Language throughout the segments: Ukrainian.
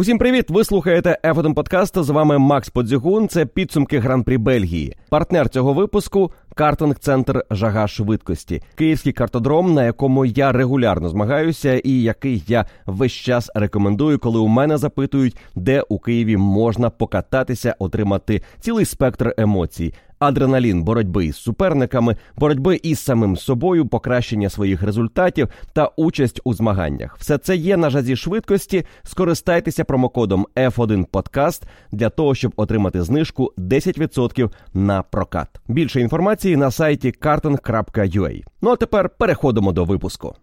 Усім привіт! Ви слухаєте F1 подкаст. З вами Макс Подзігун. Це підсумки гран-прі Бельгії. Партнер цього випуску картинг-центр Жага швидкості, київський картодром, на якому я регулярно змагаюся, і який я весь час рекомендую, коли у мене запитують, де у Києві можна покататися, отримати цілий спектр емоцій адреналін боротьби із суперниками, боротьби із самим собою, покращення своїх результатів та участь у змаганнях. Все це є на жазі швидкості. Скористайтеся промокодом F1 Podcast для того, щоб отримати знижку 10% на прокат. Більше інформації на сайті karting.ua. Ну а тепер переходимо до випуску.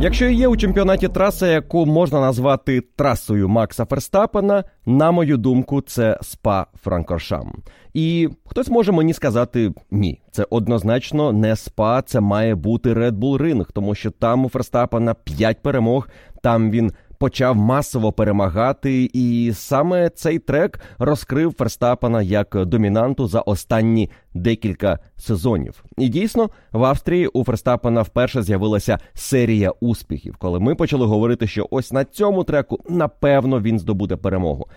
Якщо є у чемпіонаті траса, яку можна назвати трасою Макса Ферстапена, на мою думку, це спа Франкоршам. І хтось може мені сказати ні, це однозначно не спа, це має бути Red Bull Ring, тому що там у Ферстапена 5 перемог, там він почав масово перемагати, і саме цей трек розкрив Ферстапена як домінанту за останні декілька сезонів. І дійсно в Австрії у Ферстапена вперше з'явилася серія успіхів, коли ми почали говорити, що ось на цьому треку напевно він здобуде перемогу.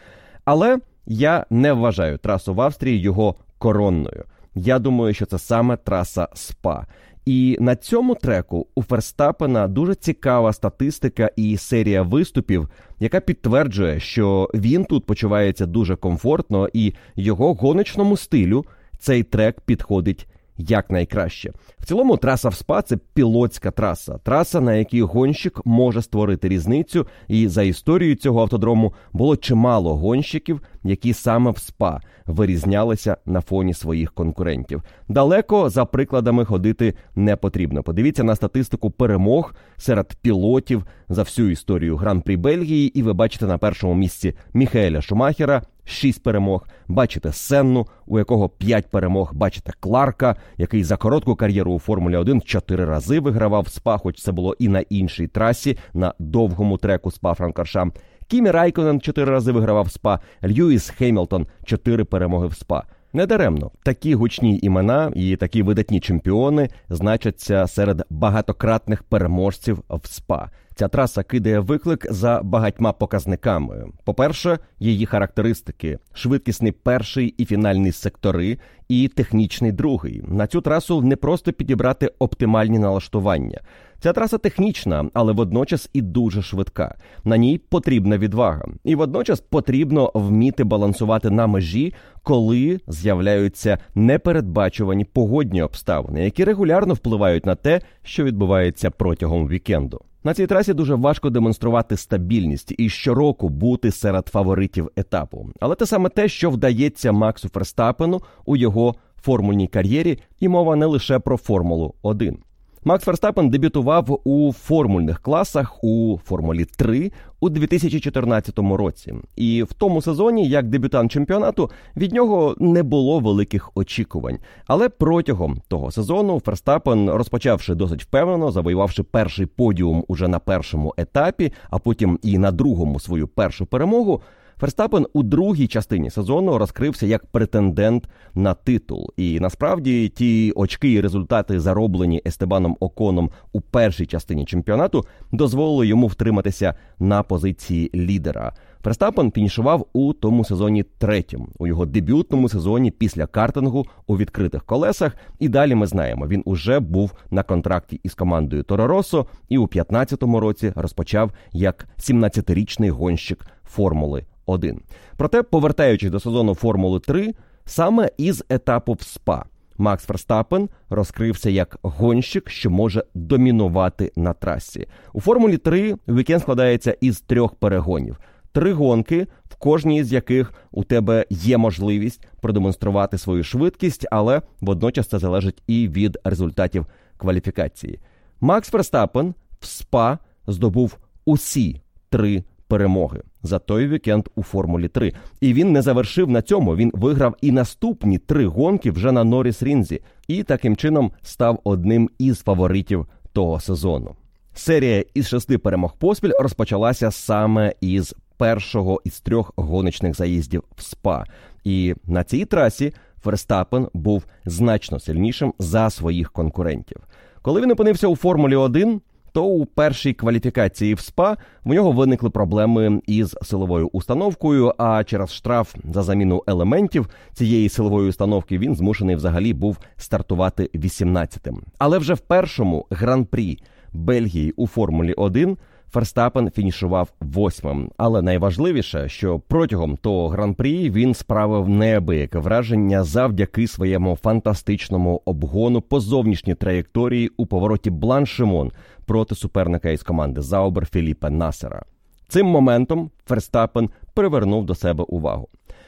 Але я не вважаю трасу в Австрії його коронною. Я думаю, що це саме траса СПА. І на цьому треку у Ферстапена дуже цікава статистика і серія виступів, яка підтверджує, що він тут почувається дуже комфортно, і його гоночному стилю цей трек підходить якнайкраще. В цілому траса в СПА це пілотська траса, траса, на якій гонщик може створити різницю. І за історією цього автодрому було чимало гонщиків, які саме в СПА вирізнялися на фоні своїх конкурентів. Далеко за прикладами ходити не потрібно. Подивіться на статистику перемог серед пілотів за всю історію гран-прі Бельгії, і ви бачите на першому місці Міхаеля Шумахера. Шість перемог, бачите Сенну, у якого п'ять перемог. Бачите Кларка, який за коротку кар'єру у Формулі 1 чотири рази вигравав СПА, хоч це було і на іншій трасі, на довгому треку СПА Франкоршам. Кімі Райконен чотири рази вигравав СПА, Льюіс Хеймлтон чотири перемоги в СПА. Недаремно такі гучні імена і такі видатні чемпіони значаться серед багатократних переможців в СПА. Ця траса кидає виклик за багатьма показниками. По-перше, її характеристики: швидкісний перший і фінальний сектори, і технічний другий. На цю трасу не просто підібрати оптимальні налаштування. Ця траса технічна, але водночас і дуже швидка. На ній потрібна відвага, і водночас потрібно вміти балансувати на межі, коли з'являються непередбачувані погодні обставини, які регулярно впливають на те, що відбувається протягом вікенду. На цій трасі дуже важко демонструвати стабільність і щороку бути серед фаворитів етапу. Але це саме те, що вдається Максу Ферстапену у його формульній кар'єрі, і мова не лише про Формулу 1. Макс Ферстапен дебютував у формульних класах у Формулі 3 у 2014 році. І в тому сезоні, як дебютант чемпіонату, від нього не було великих очікувань. Але протягом того сезону Ферстапен, розпочавши досить впевнено, завоювавши перший подіум уже на першому етапі, а потім і на другому свою першу перемогу. Ферстапен у другій частині сезону розкрився як претендент на титул. І насправді ті очки і результати, зароблені Естебаном Оконом у першій частині чемпіонату, дозволили йому втриматися на позиції лідера. Ферстапен фінішував у тому сезоні третім, у його дебютному сезоні після картингу у відкритих колесах. І далі ми знаємо, він уже був на контракті із командою Тороросо і у 2015 році розпочав як 17-річний гонщик Формули 1. Проте, повертаючись до сезону Формули 3, саме із етапу в СПА Макс Ферстапен розкрився як гонщик, що може домінувати на трасі. У Формулі 3 вікенд складається із трьох перегонів. Три гонки, в кожній з яких у тебе є можливість продемонструвати свою швидкість, але водночас це залежить і від результатів кваліфікації. Макс Ферстапен в СПА здобув усі три перемоги за той вікенд у Формулі 3. І він не завершив на цьому. Він виграв і наступні три гонки вже на Норріс Рінзі, і таким чином став одним із фаворитів того сезону. Серія із шести перемог поспіль розпочалася саме із першого із трьох гоночних заїздів в СПА. І на цій трасі Ферстапен був значно сильнішим за своїх конкурентів. Коли він опинився у Формулі 1, то у першій кваліфікації в СПА в нього виникли проблеми із силовою установкою. А через штраф за заміну елементів цієї силової установки він змушений взагалі був стартувати 18-тим. Але вже в першому гран-прі Бельгії у Формулі 1 Ферстапен фінішував восьмим. Але найважливіше, що протягом того гран-прі він справив неабияке враження завдяки своєму фантастичному обгону по зовнішній траєкторії у повороті Бланшимон проти суперника із команди Заубер Філіпа Насера. Цим моментом Ферстапен привернув до себе увагу.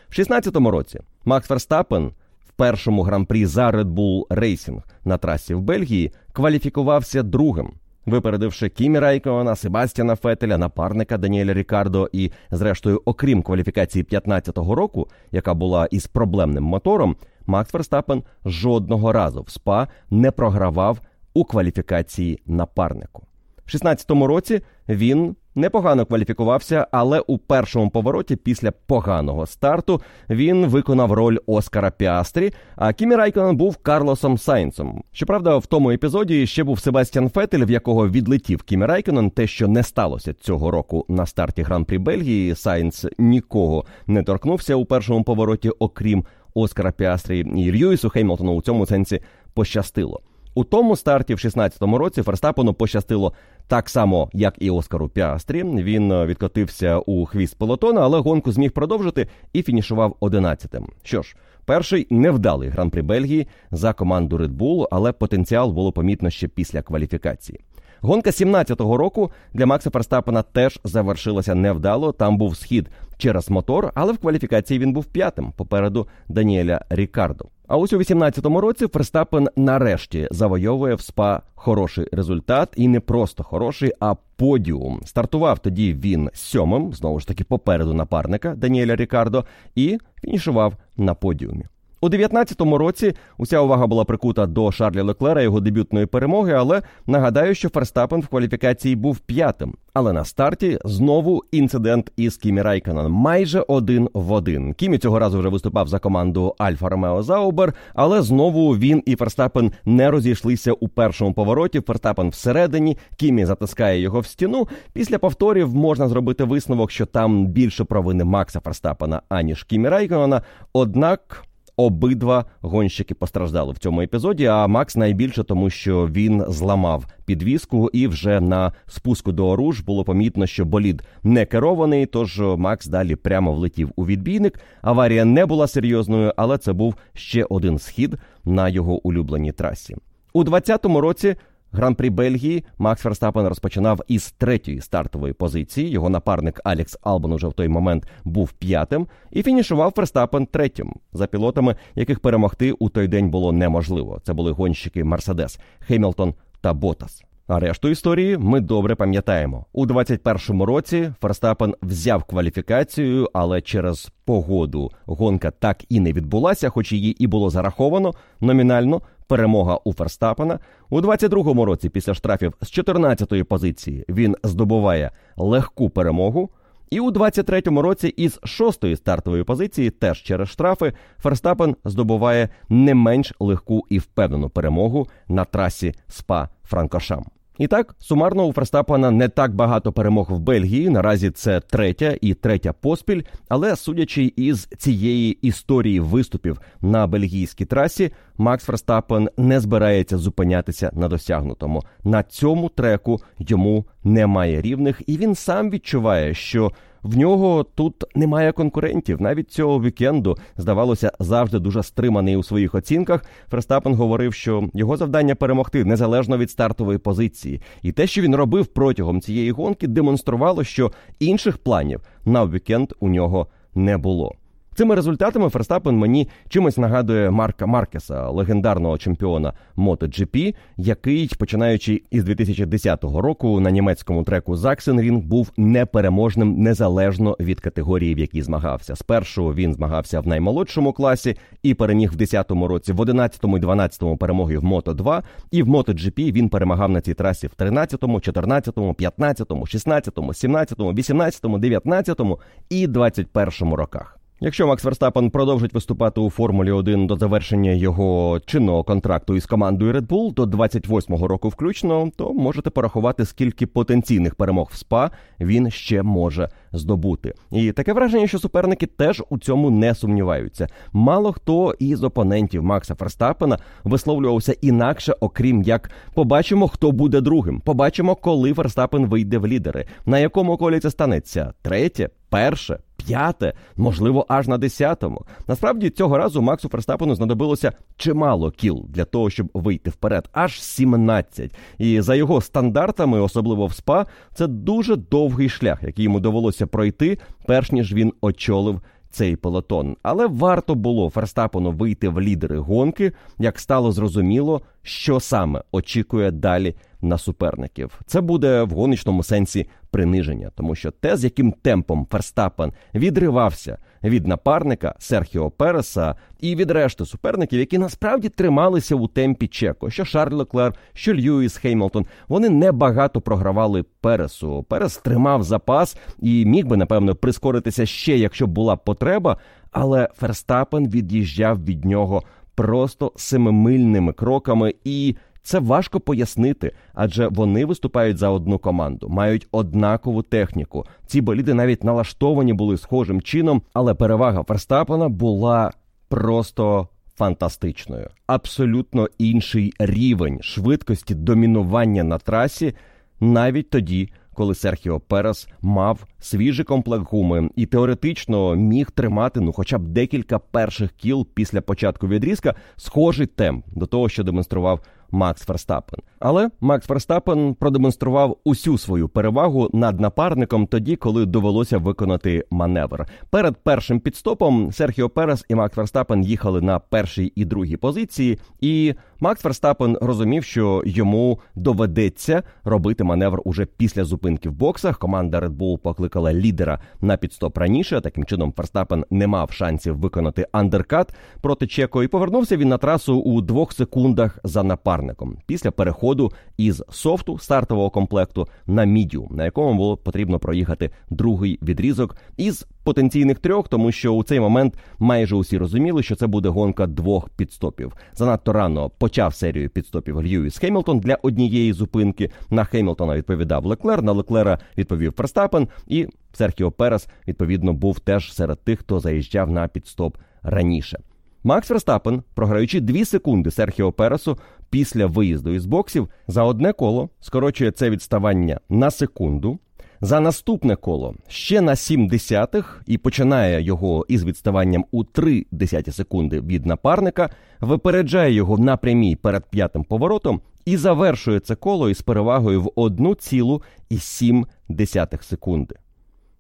В 16-му році Макс Ферстапен в першому гран-прі за Red Bull Racing на трасі в Бельгії кваліфікувався другим випередивши Кімі Райконена, Себастьяна Фетеля, напарника Даніеля Рікардо і, зрештою, окрім кваліфікації 15-го року, яка була із проблемним мотором, Макс Ферстапен жодного разу в СПА не програвав у кваліфікації напарнику. В 16-му році він непогано кваліфікувався, але у першому повороті після поганого старту він виконав роль Оскара Піастрі. А Кімі Райконен був Карлосом Сайнцем. Щоправда, в тому епізоді ще був Себастьян Фетель, в якого відлетів Кімі Райконен, те, що не сталося цього року на старті гран-прі Бельгії. Сайнц нікого не торкнувся у першому повороті, окрім Оскара Піастрі і Льюісу Хеймлтону у цьому сенсі пощастило. У тому старті в 16-му році Ферстапену пощастило так само, як і Оскару Піастрі. Він е, відкотився у хвіст полотона, але гонку зміг продовжити і фінішував 11-тим. Що ж, перший невдалий гран-при Бельгії за команду Red Bull, але потенціал було помітно ще після кваліфікації. Гонка 17-го року для Макса Ферстапена теж завершилася невдало. Там був схід через мотор, але в кваліфікації він був п'ятим попереду Даніеля Рікардо. А ось у 18-му році Ферстапен нарешті завойовує в СПА хороший результат, і не просто хороший, а подіум. Стартував тоді він сьомим, знову ж таки, попереду напарника Даніеля Рікардо, і фінішував на подіумі. У 19-му році уся увага була прикута до Шарля Леклера його дебютної перемоги, але нагадаю, що Ферстапен в кваліфікації був п'ятим. Але на старті знову інцидент із Кімі Райконен майже один в один. Кімі цього разу вже виступав за команду Альфа Ромео Заубер, але знову він і Ферстапен не розійшлися у першому повороті. Ферстапен всередині, Кімі затискає його в стіну. Після повторів можна зробити висновок, що там більше провини Макса Ферстапена аніж Кімі Райканена. Однак. Обидва гонщики постраждали в цьому епізоді. А Макс найбільше тому, що він зламав підвіску, і вже на спуску до оруж було помітно, що болід не керований. Тож Макс далі прямо влетів у відбійник. Аварія не була серйозною, але це був ще один схід на його улюбленій трасі. У 2020 році Гран-при Бельгії Макс Ферстапен розпочинав із третьої стартової позиції. Його напарник Алекс Албан уже в той момент був п'ятим, і фінішував Ферстапен третім, за пілотами, яких перемогти у той день було неможливо. Це були гонщики Мерседес, Хемілтон та Ботас. А решту історії ми добре пам'ятаємо. У 21-му році Ферстапен взяв кваліфікацію, але через погоду гонка так і не відбулася, хоч її і було зараховано номінально. Перемога у Ферстапена у 22-му році після штрафів з 14-ї позиції він здобуває легку перемогу. І у 23-му році із шостої стартової позиції, теж через штрафи, Ферстапен здобуває не менш легку і впевнену перемогу на трасі СПА Франкошам. І так, сумарно у Ферстапана не так багато перемог в Бельгії. Наразі це третя і третя поспіль. Але судячи із цієї історії виступів на бельгійській трасі, Макс Ферстапен не збирається зупинятися на досягнутому. На цьому треку йому немає рівних, і він сам відчуває, що в нього тут немає конкурентів. Навіть цього вікенду здавалося завжди дуже стриманий у своїх оцінках. Ферстапен говорив, що його завдання перемогти незалежно від стартової позиції, і те, що він робив протягом цієї гонки, демонструвало, що інших планів на вікенд у нього не було. Цими результатами Ферстапен мені чимось нагадує Марка Маркеса, легендарного чемпіона MotoGP, який, починаючи із 2010 року на німецькому треку Заксенрінг, був непереможним незалежно від категорії, в якій змагався. Спершу він змагався в наймолодшому класі і переміг в 10-му році, в 11-му і 12-му перемоги в Мото 2 і в MotoGP він перемагав на цій трасі в 13-му, 14-му, 15-му, 16-му, 17-му, 18-му, 19-му і 21-му роках. Якщо Макс Верстапен продовжить виступати у Формулі 1 до завершення його чинного контракту із командою Red Bull до 28-го року включно, то можете порахувати, скільки потенційних перемог в СПА він ще може здобути. І таке враження, що суперники теж у цьому не сумніваються. Мало хто із опонентів Макса Ферстапена висловлювався інакше, окрім як побачимо, хто буде другим. Побачимо, коли Ферстапен вийде в лідери. На якому колі це станеться? Третє, перше п'яте, можливо, аж на десятому. Насправді цього разу Максу Ферстапену знадобилося чимало кіл для того, щоб вийти вперед, аж 17. І за його стандартами, особливо в СПА, це дуже довгий шлях, який йому довелося пройти, перш ніж він очолив. Цей пелотон, але варто було Ферстапену вийти в лідери гонки, як стало зрозуміло, що саме очікує далі на суперників. Це буде в гоночному сенсі приниження, тому що те, з яким темпом Ферстапен відривався від напарника Серхіо Переса і від решти суперників, які насправді трималися у темпі Чеко, що Шарль Леклер, що Льюіс Хеймлтон, вони небагато програвали Пересу. Перес тримав запас і міг би напевно прискоритися ще, якщо була потреба, але Ферстапен від'їжджав від нього просто семимильними кроками і. Це важко пояснити, адже вони виступають за одну команду, мають однакову техніку. Ці боліди навіть налаштовані були схожим чином, але перевага Ферстапена була просто фантастичною. Абсолютно інший рівень швидкості домінування на трасі навіть тоді. Коли Серхіо Перес мав свіжий комплект гуми і теоретично міг тримати ну, хоча б декілька перших кіл після початку відрізка, схожий темп до того, що демонстрував Макс Ферстапен. Але Макс Ферстапен продемонстрував усю свою перевагу над напарником тоді, коли довелося виконати маневр. Перед першим пітстопом Серхіо Перес і Макс Ферстапен їхали на першій і другій позиції, і Макс Ферстапен розумів, що йому доведеться робити маневр уже після зупинки в боксах. Команда Red Bull покликала лідера на підстоп раніше. Таким чином, Ферстапен не мав шансів виконати андеркат проти Чеко, і повернувся він на трасу у двох секундах за напарником після переходу із софту стартового комплекту на мідіум, на якому було потрібно проїхати другий відрізок із потенційних трьох, тому що у цей момент майже усі розуміли, що це буде гонка двох пітстопів. Занадто рано почав серію пітстопів Льюіс Хеймлтон для однієї зупинки. На Хеймлтона відповідав Леклер, на Леклера відповів Ферстапен, і Серхіо Перес відповідно був теж серед тих, хто заїжджав на пітстоп раніше. Макс Верстапен, програючи 2 секунди Серхіо Пересу після виїзду із боксів, за одне коло скорочує це відставання на секунду. За наступне коло ще на 7 десятих і починає його із відставанням у 3 десяті секунди від напарника, випереджає його на прямій перед п'ятим поворотом і завершує це коло із перевагою в 1,7 секунди.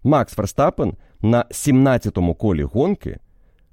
Макс Ферстапен на 17-му колі гонки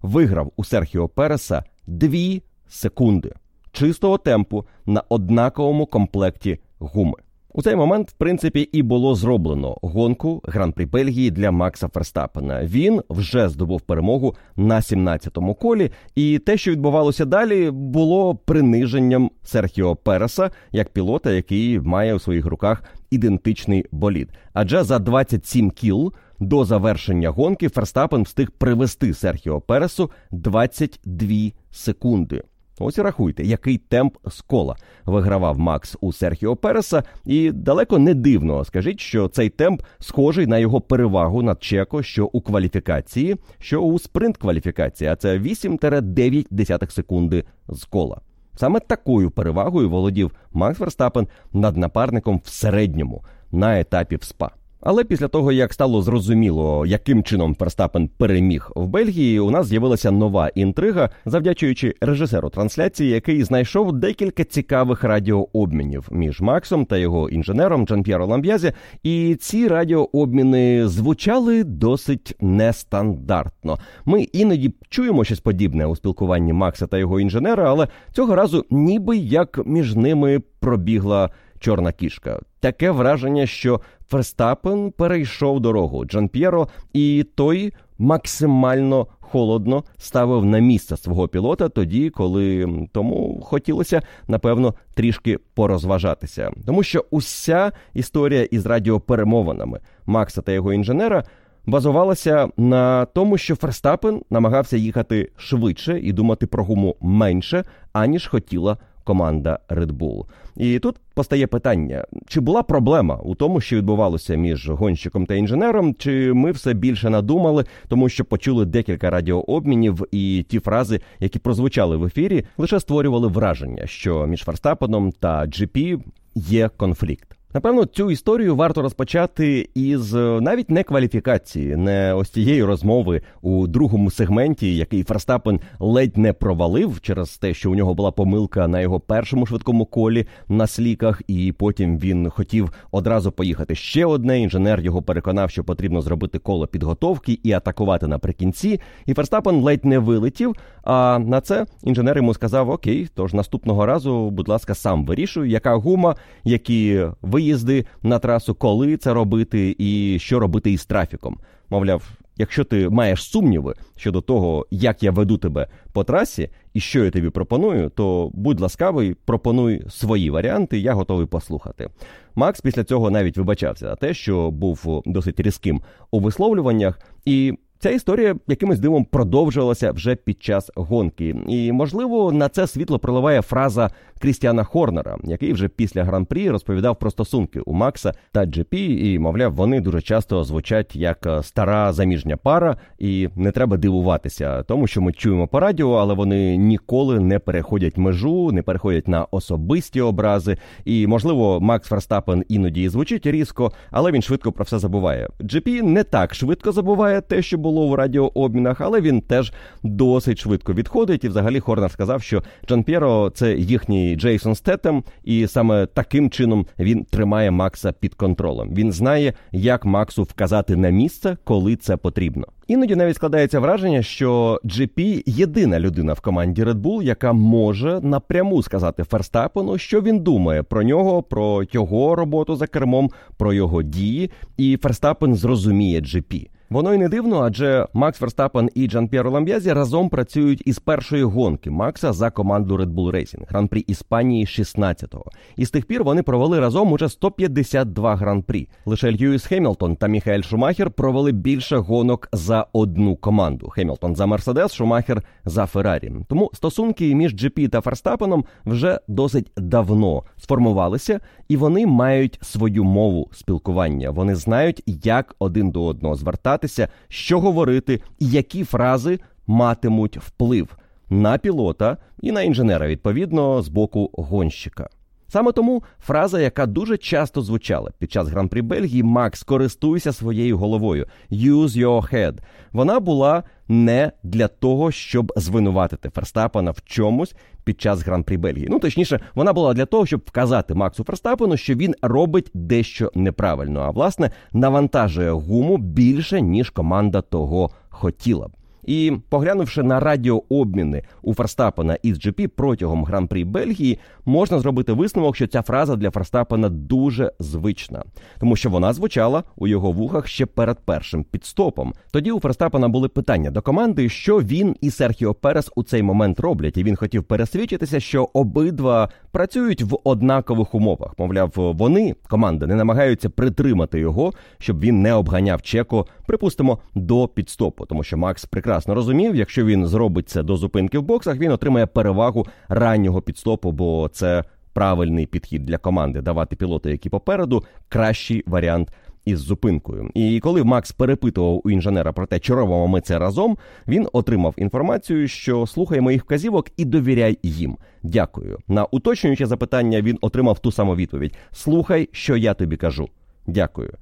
виграв у Серхіо Переса 2 секунди чистого темпу на однаковому комплекті гуми. У цей момент, в принципі, і було зроблено гонку гран-при Бельгії для Макса Ферстапена. Він вже здобув перемогу на 17-му колі, і те, що відбувалося далі, було приниженням Серхіо Переса як пілота, який має у своїх руках ідентичний болід. Адже за 27 кіл до завершення гонки Ферстапен встиг привести Серхіо Пересу 22 секунди. Ось рахуйте, який темп з кола вигравав Макс у Серхіо Переса, і далеко не дивно скажіть, що цей темп схожий на його перевагу над Чеко, що у кваліфікації, що у спринт кваліфікації, а це 8-9 секунди з кола. Саме такою перевагою володів Макс Верстапен над напарником в середньому на етапі в СПА. Але після того, як стало зрозуміло, яким чином Ферстапен переміг в Бельгії, у нас з'явилася нова інтрига, завдячуючи режисеру трансляції, який знайшов декілька цікавих радіообмінів між Максом та його інженером Джан П'єро Ламб'язі. І ці радіообміни звучали досить нестандартно. Ми іноді чуємо щось подібне у спілкуванні Макса та його інженера, але цього разу ніби як між ними пробігла чорна кішка. Таке враження, що Ферстапен перейшов дорогу Джан П'єро, і той максимально холодно ставив на місце свого пілота тоді, коли тому хотілося напевно трішки порозважатися, тому що уся історія із радіоперемовинами Макса та його інженера. Базувалася на тому, що Ферстапен намагався їхати швидше і думати про гуму менше, аніж хотіла команда Red Bull. І тут постає питання: чи була проблема у тому, що відбувалося між гонщиком та інженером, чи ми все більше надумали, тому що почули декілька радіообмінів, і ті фрази, які прозвучали в ефірі, лише створювали враження, що між Ферстапеном та GP є конфлікт. Напевно, цю історію варто розпочати із е, навіть не кваліфікації, не ось цієї розмови у другому сегменті, який Ферстапен ледь не провалив через те, що у нього була помилка на його першому швидкому колі на сліках, і потім він хотів одразу поїхати ще одне. Інженер його переконав, що потрібно зробити коло підготовки і атакувати наприкінці. І Ферстапен ледь не вилетів. А на це інженер йому сказав: Окей, тож наступного разу, будь ласка, сам вирішуй, яка гума, які виїзди на трасу, коли це робити, і що робити із трафіком. Мовляв, якщо ти маєш сумніви щодо того, як я веду тебе по трасі і що я тобі пропоную, то будь ласкавий, пропонуй свої варіанти, я готовий послухати. Макс після цього навіть вибачався за те, що був досить різким у висловлюваннях, і Ця історія якимось дивом продовжувалася вже під час гонки, і можливо на це світло проливає фраза Крістіана Хорнера, який вже після гран-прі розповідав про стосунки у Макса та GP, і мовляв, вони дуже часто звучать як е, стара заміжня пара, і не треба дивуватися, тому що ми чуємо по радіо, але вони ніколи не переходять межу, не переходять на особисті образи. І можливо, Макс Ферстапен іноді звучить різко, але він швидко про все забуває. GP не так швидко забуває те, що було в радіообмінах, але він теж досить швидко відходить. І взагалі Хорнер сказав, що Джан П'єро – це їхній. Джейсон Стетем, і саме таким чином він тримає Макса під контролем. Він знає, як Максу вказати на місце, коли це потрібно. Іноді навіть складається враження, що GP – єдина людина в команді Red Bull, яка може напряму сказати Ферстапену, що він думає про нього, про його роботу за кермом, про його дії, і Ферстапен зрозуміє GP. Воно й не дивно, адже Макс Ферстапен і Джан П'єро Ламб'язі разом працюють із першої гонки Макса за команду Red Bull Racing, гран-прі Іспанії 16-го. І з тих пір вони провели разом уже 152 гран-прі. Лише Льюіс Хемілтон та Міхаель Шумахер провели більше гонок за одну команду. Хемілтон за Мерседес, Шумахер за Феррарі. Тому стосунки між GP та Ферстапеном вже досить давно сформувалися, і вони мають свою мову спілкування. Вони знають, як один до одного звертатися, що говорити і які фрази матимуть вплив на пілота і на інженера, відповідно, з боку гонщика. Саме тому фраза, яка дуже часто звучала під час гран-прі Бельгії, Макс, користуйся своєю головою. Use your head. Вона була не для того, щоб звинуватити Ферстапена в чомусь під час гран-прі Бельгії. Ну точніше, вона була для того, щоб вказати Максу Ферстапену, що він робить дещо неправильно, а власне навантажує гуму більше ніж команда того хотіла б. І поглянувши на радіообміни у Ферстапена із GP протягом гран-прі Бельгії, можна зробити висновок, що ця фраза для Ферстапена дуже звична, тому що вона звучала у його вухах ще перед першим підстопом. Тоді у Ферстапена були питання до команди, що він і Серхіо Перес у цей момент роблять, і він хотів пересвідчитися, що обидва працюють в однакових умовах. Мовляв, вони команда не намагаються притримати його, щоб він не обганяв Чеко, припустимо, до підстопу, тому що Макс прекрасно прекрасно розумів, якщо він зробить це до зупинки в боксах, він отримає перевагу раннього підстопу, бо це правильний підхід для команди давати пілоту, які попереду, кращий варіант. Із зупинкою, і коли Макс перепитував у інженера про те, чи робимо ми це разом, він отримав інформацію, що слухай моїх вказівок і довіряй їм. Дякую. На уточнююче запитання він отримав ту саму відповідь: Слухай, що я тобі кажу. Дякую.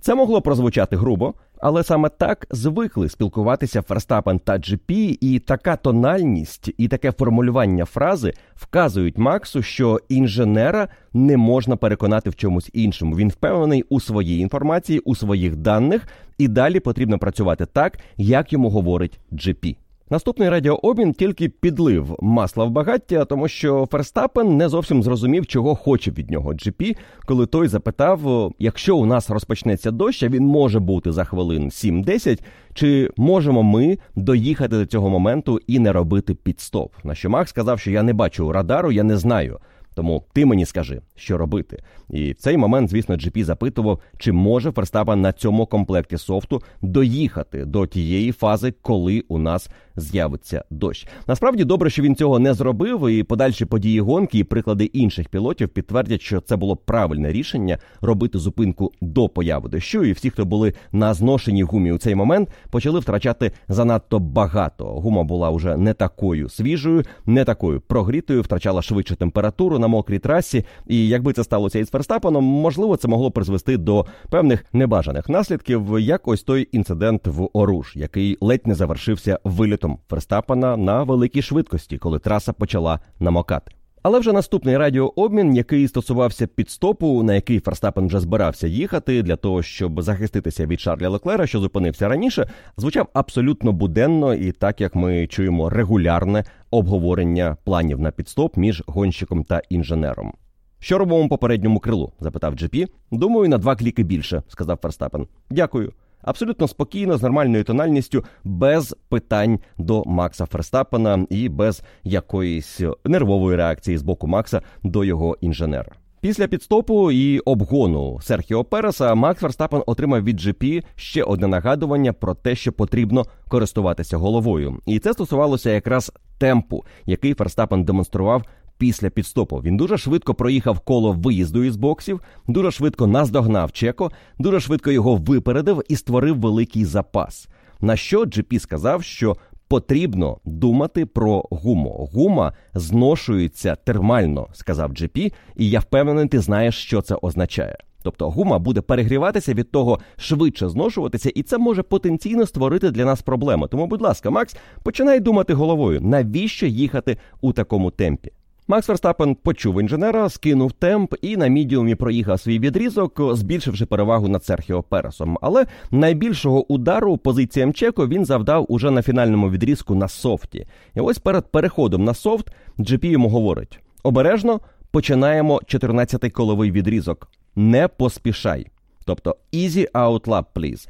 Це могло прозвучати грубо, але саме так звикли спілкуватися Ферстапен та GP, і така тональність і таке формулювання фрази вказують Максу, що інженера не можна переконати в чомусь іншому. Він впевнений у своїй інформації, у своїх даних, і далі потрібно працювати так, як йому говорить GP. Наступний радіообмін тільки підлив масла в багаття, тому що Ферстапен не зовсім зрозумів, чого хоче від нього GP, коли той запитав: якщо у нас розпочнеться дощ, а він може бути за хвилин 7-10, чи можемо ми доїхати до цього моменту і не робити підстоп? На що Макс сказав, що я не бачу радару, я не знаю. Тому ти мені скажи, що робити. І в цей момент, звісно, GP запитував, чи може Ферстапен на цьому комплекті софту доїхати до тієї фази, коли у нас з'явиться дощ. Насправді добре, що він цього не зробив, і подальші події гонки і приклади інших пілотів підтвердять, що це було правильне рішення робити зупинку до появи дощу. І всі, хто були на зношеній гумі у цей момент, почали втрачати занадто багато. Гума була вже не такою свіжою, не такою прогрітою, втрачала швидше температуру мокрій трасі. І якби це сталося із Ферстапеном, можливо, це могло призвести до певних небажаних наслідків, як ось той інцидент в Оруж, який ледь не завершився вилітом Ферстапена на великій швидкості, коли траса почала намокати. Але вже наступний радіообмін, який стосувався підстопу, на який Ферстапен вже збирався їхати для того, щоб захиститися від Шарля Леклера, що зупинився раніше, звучав абсолютно буденно і так як ми чуємо регулярне обговорення планів на підстоп між гонщиком та інженером. Що робимо попередньому крилу? запитав Джепі. Думаю, на два кліки більше, сказав Ферстапен. Дякую. Абсолютно спокійно, з нормальною тональністю, без питань до Макса Ферстапена і без якоїсь нервової реакції з боку Макса до його інженера. Після підстопу і обгону Серхіо Переса Макс Ферстапен отримав від GP ще одне нагадування про те, що потрібно користуватися головою, і це стосувалося якраз темпу, який Ферстапен демонстрував після підстопу. Він дуже швидко проїхав коло виїзду із боксів, дуже швидко наздогнав Чеко, дуже швидко його випередив і створив великий запас. На що GP сказав, що потрібно думати про гуму. Гума зношується термально, сказав GP, і я впевнений, ти знаєш, що це означає. Тобто гума буде перегріватися від того швидше зношуватися, і це може потенційно створити для нас проблеми. Тому, будь ласка, Макс, починай думати головою, навіщо їхати у такому темпі. Макс Верстапен почув інженера, скинув темп і на мідіумі проїхав свій відрізок, збільшивши перевагу над Серхіо Пересом. Але найбільшого удару позиціям Чеко він завдав уже на фінальному відрізку на софті. І ось перед переходом на софт GP йому говорить: обережно починаємо 14-й коловий відрізок. Не поспішай. Тобто easy out lap, please.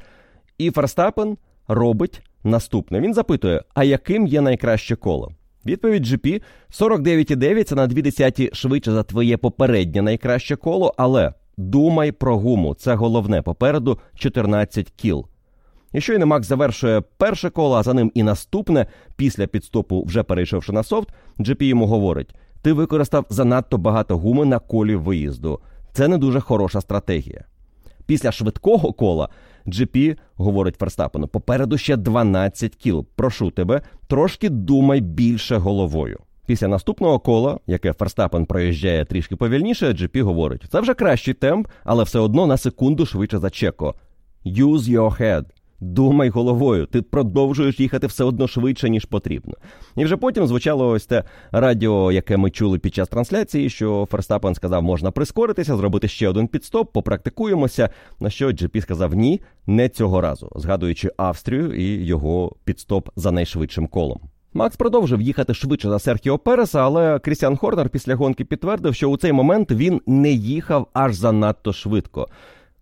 І Ферстапен робить наступне. Він запитує: а яким є найкраще коло? Відповідь GP 49,9 це на 2 десяті швидше за твоє попереднє найкраще коло, але думай про гуму. Це головне попереду 14 кіл. І щойно Макс завершує перше коло, а за ним і наступне, після підстопу, вже перейшовши на софт, GP йому говорить: ти використав занадто багато гуми на колі виїзду. Це не дуже хороша стратегія. Після швидкого кола GP говорить Ферстапену, попереду ще 12 кіл. Прошу тебе, трошки думай більше головою. Після наступного кола, яке Ферстапен проїжджає трішки повільніше, GP говорить: це вже кращий темп, але все одно на секунду швидше за Чеко. Use your head. Думай головою, ти продовжуєш їхати все одно швидше, ніж потрібно. І вже потім звучало ось те радіо, яке ми чули під час трансляції, що Ферстапен сказав, можна прискоритися, зробити ще один пітстоп, попрактикуємося. На що GP сказав ні, не цього разу, згадуючи Австрію і його пітстоп за найшвидшим колом. Макс продовжив їхати швидше за Серхіо Переса, але Крістіан Хорнер після гонки підтвердив, що у цей момент він не їхав аж занадто швидко.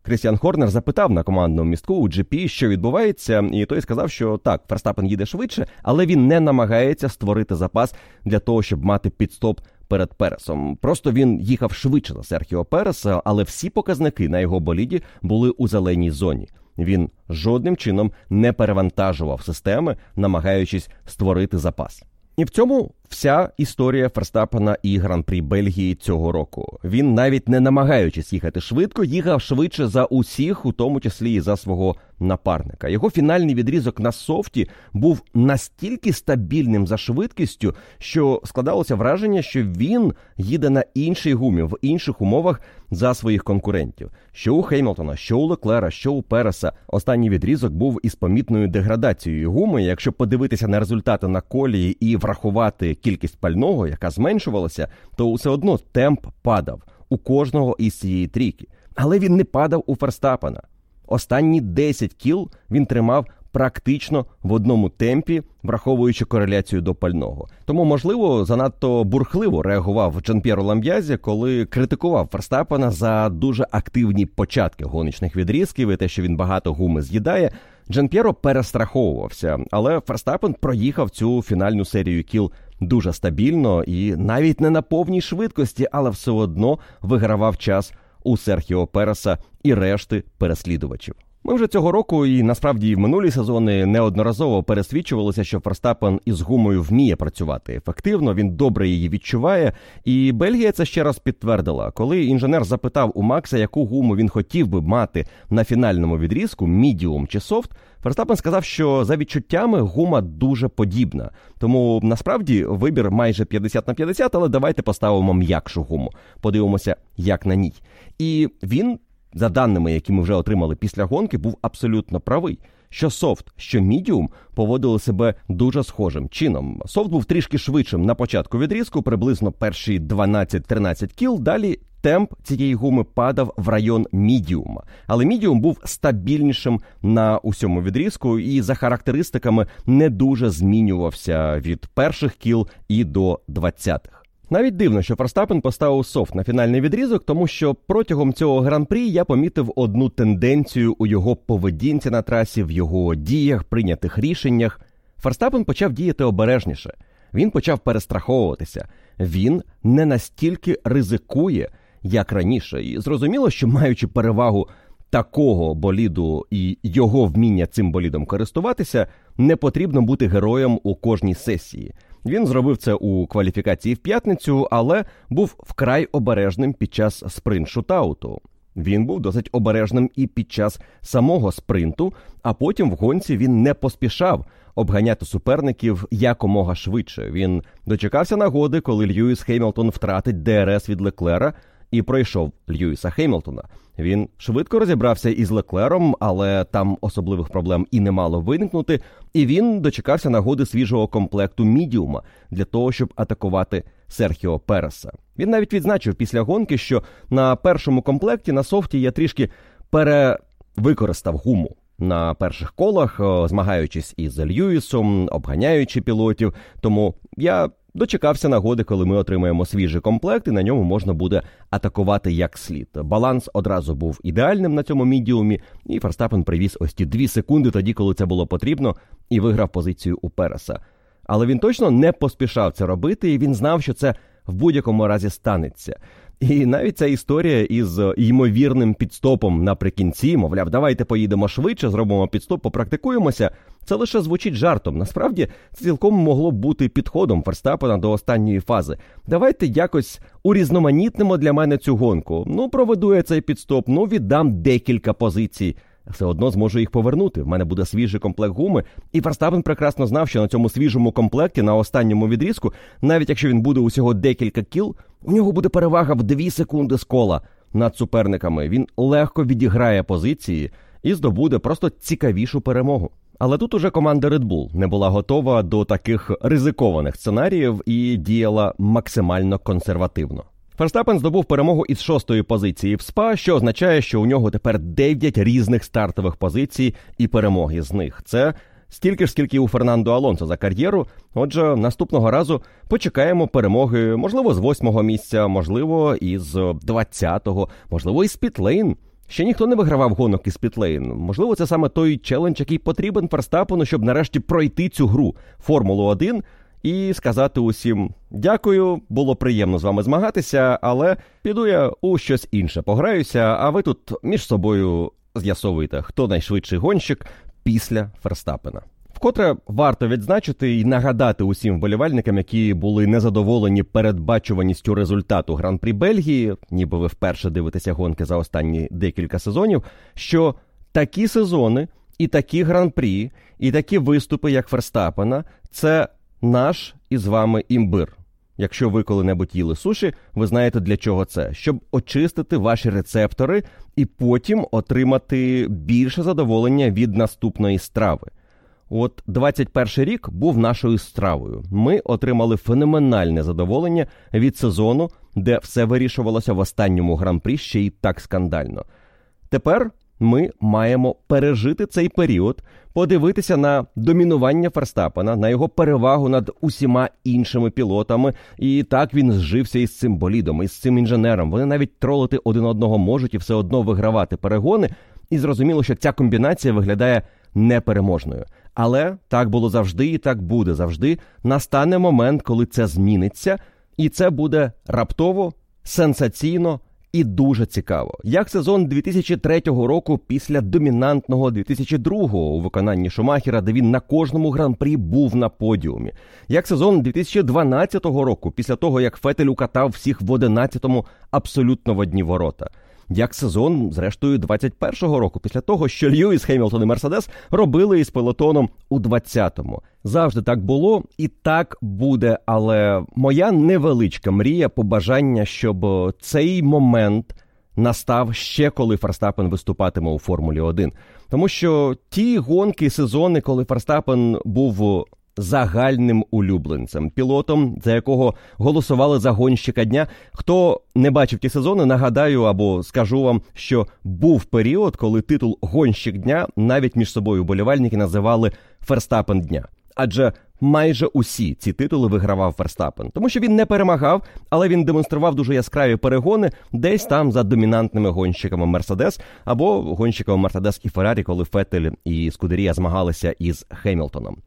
Крістіан Хорнер запитав на командному містку у GP, що відбувається, і той сказав, що так, Ферстапен їде швидше, але він не намагається створити запас для того, щоб мати підстоп перед Пересом. Просто він їхав швидше за Серхіо Переса, але всі показники на його боліді були у зеленій зоні. Він жодним чином не перевантажував системи, намагаючись створити запас. І в цьому вся історія Ферстапена і гран-прі Бельгії цього року. Він навіть не намагаючись їхати швидко, їхав швидше за усіх, у тому числі і за свого напарника. Його фінальний відрізок на софті був настільки стабільним за швидкістю, що складалося враження, що він їде на іншій гумі в інших умовах за своїх конкурентів. Що у Хеймлтона, що у Леклера, що у Переса. Останній відрізок був із помітною деградацією гуми. Якщо подивитися на результати на колії і врахувати кількість пального, яка зменшувалася, то все одно темп падав у кожного із цієї трійки. Але він не падав у Ферстапена. Останні 10 кіл він тримав практично в одному темпі, враховуючи кореляцію до пального. Тому, можливо, занадто бурхливо реагував Джан П'єро Ламб'язі, коли критикував Ферстапена за дуже активні початки гоночних відрізків і те, що він багато гуми з'їдає. Джан П'єро перестраховувався, але Ферстапен проїхав цю фінальну серію кіл дуже стабільно і навіть не на повній швидкості, але все одно вигравав час у Серхіо Переса і решти переслідувачів. Ми вже цього року і насправді в минулі сезони неодноразово пересвідчувалися, що Ферстапен із гумою вміє працювати ефективно. Він добре її відчуває. І Бельгія це ще раз підтвердила, коли інженер запитав у Макса, яку гуму він хотів би мати на фінальному відрізку, мідіум чи софт. Ферстапен сказав, що за відчуттями гума дуже подібна. Тому насправді вибір майже 50 на 50, але давайте поставимо м'якшу гуму. Подивимося, як на ній. І він за даними, які ми вже отримали після гонки, був абсолютно правий. Що софт, що мідіум поводили себе дуже схожим чином. Софт був трішки швидшим на початку відрізку, приблизно перші 12-13 кіл. Далі темп цієї гуми падав в район мідіума. Але мідіум був стабільнішим на усьому відрізку і за характеристиками не дуже змінювався від перших кіл і до 20-х. Навіть дивно, що Ферстапен поставив софт на фінальний відрізок, тому що протягом цього гран-прі я помітив одну тенденцію у його поведінці на трасі, в його діях, прийнятих рішеннях. Ферстапен почав діяти обережніше. Він почав перестраховуватися. Він не настільки ризикує, як раніше, і зрозуміло, що маючи перевагу такого боліду і його вміння цим болідом користуватися, не потрібно бути героєм у кожній сесії. Він зробив це у кваліфікації в п'ятницю, але був вкрай обережним під час спринт-шутауту. Він був досить обережним і під час самого спринту, а потім в гонці він не поспішав обганяти суперників якомога швидше. Він дочекався нагоди, коли Льюіс Хеймлтон втратить ДРС від Леклера і пройшов Льюіса Хеймлтона. Він швидко розібрався із Леклером, але там особливих проблем і не мало виникнути. І він дочекався нагоди свіжого комплекту мідіума для того, щоб атакувати Серхіо Переса. Він навіть відзначив після гонки, що на першому комплекті на софті я трішки перевикористав гуму. На перших колах, змагаючись із Льюісом, обганяючи пілотів, тому я Дочекався нагоди, коли ми отримаємо свіжий комплект, і на ньому можна буде атакувати як слід. Баланс одразу був ідеальним на цьому мідіумі, і Ферстапен привіз ось ті дві секунди тоді, коли це було потрібно, і виграв позицію у Переса. Але він точно не поспішав це робити, і він знав, що це в будь-якому разі станеться. І навіть ця історія із ймовірним підстопом наприкінці, мовляв, давайте поїдемо швидше, зробимо підстоп, попрактикуємося. Це лише звучить жартом. Насправді це цілком могло бути підходом Ферстапена до останньої фази. Давайте якось урізноманітнимо для мене цю гонку. Ну, проведу я цей підстоп, ну віддам декілька позицій все одно зможу їх повернути. В мене буде свіжий комплект гуми. І Ферстапен прекрасно знав, що на цьому свіжому комплекті на останньому відрізку, навіть якщо він буде усього декілька кіл, у нього буде перевага в 2 секунди з кола над суперниками. Він легко відіграє позиції і здобуде просто цікавішу перемогу. Але тут уже команда Red Bull не була готова до таких ризикованих сценаріїв і діяла максимально консервативно. Ферстапен здобув перемогу із шостої позиції в СПА, що означає, що у нього тепер дев'ять різних стартових позицій і перемоги з них. Це стільки ж, скільки у Фернандо Алонсо за кар'єру. Отже, наступного разу почекаємо перемоги, можливо, з восьмого місця, можливо, із двадцятого, можливо, із Пітлейн. Ще ніхто не вигравав гонок із Пітлейн. Можливо, це саме той челендж, який потрібен Ферстапену, щоб нарешті пройти цю гру Формулу 1 і сказати усім дякую, було приємно з вами змагатися, але піду я у щось інше пограюся, а ви тут між собою з'ясовуєте, хто найшвидший гонщик після Ферстапена. Вкотре варто відзначити і нагадати усім вболівальникам, які були незадоволені передбачуваністю результату гран-прі Бельгії, ніби ви вперше дивитеся гонки за останні декілька сезонів. Що такі сезони і такі гран-прі, і такі виступи, як Ферстапена, це наш із вами імбир. Якщо ви коли-небудь їли суші, ви знаєте для чого це, щоб очистити ваші рецептори і потім отримати більше задоволення від наступної страви. От 21 рік був нашою стравою. Ми отримали феноменальне задоволення від сезону, де все вирішувалося в останньому гран-прі ще й так скандально. Тепер ми маємо пережити цей період, подивитися на домінування Ферстапена, на його перевагу над усіма іншими пілотами. І так він зжився із цим болідом, із цим інженером. Вони навіть тролити один одного можуть і все одно вигравати перегони. І зрозуміло, що ця комбінація виглядає непереможною. Але так було завжди, і так буде завжди. Настане момент, коли це зміниться, і це буде раптово, сенсаційно і дуже цікаво. Як сезон 2003 року після домінантного 2002 у виконанні Шумахера, де він на кожному гран-прі був на подіумі. Як сезон 2012 року, після того як Фетель укатав всіх в 11-му абсолютно в одні ворота як сезон, зрештою, 21-го року, після того, що Льюіс, Хемілтон і Мерседес робили із пелотоном у 20-му. Завжди так було і так буде. Але моя невеличка мрія, побажання, щоб цей момент настав ще коли Ферстапен виступатиме у Формулі 1. Тому що ті гонки, сезони, коли Ферстапен був загальним улюбленцем, пілотом, за якого голосували за гонщика дня. Хто не бачив ті сезони, нагадаю або скажу вам, що був період, коли титул гонщик дня навіть між собою болівальники називали Ферстапен дня. Адже майже усі ці титули вигравав Ферстапен, тому що він не перемагав, але він демонстрував дуже яскраві перегони десь там за домінантними гонщиками Мерседес або гонщиками Мерседес і Феррарі, коли Феттель і Скудерія змагалися із Хемілтоном.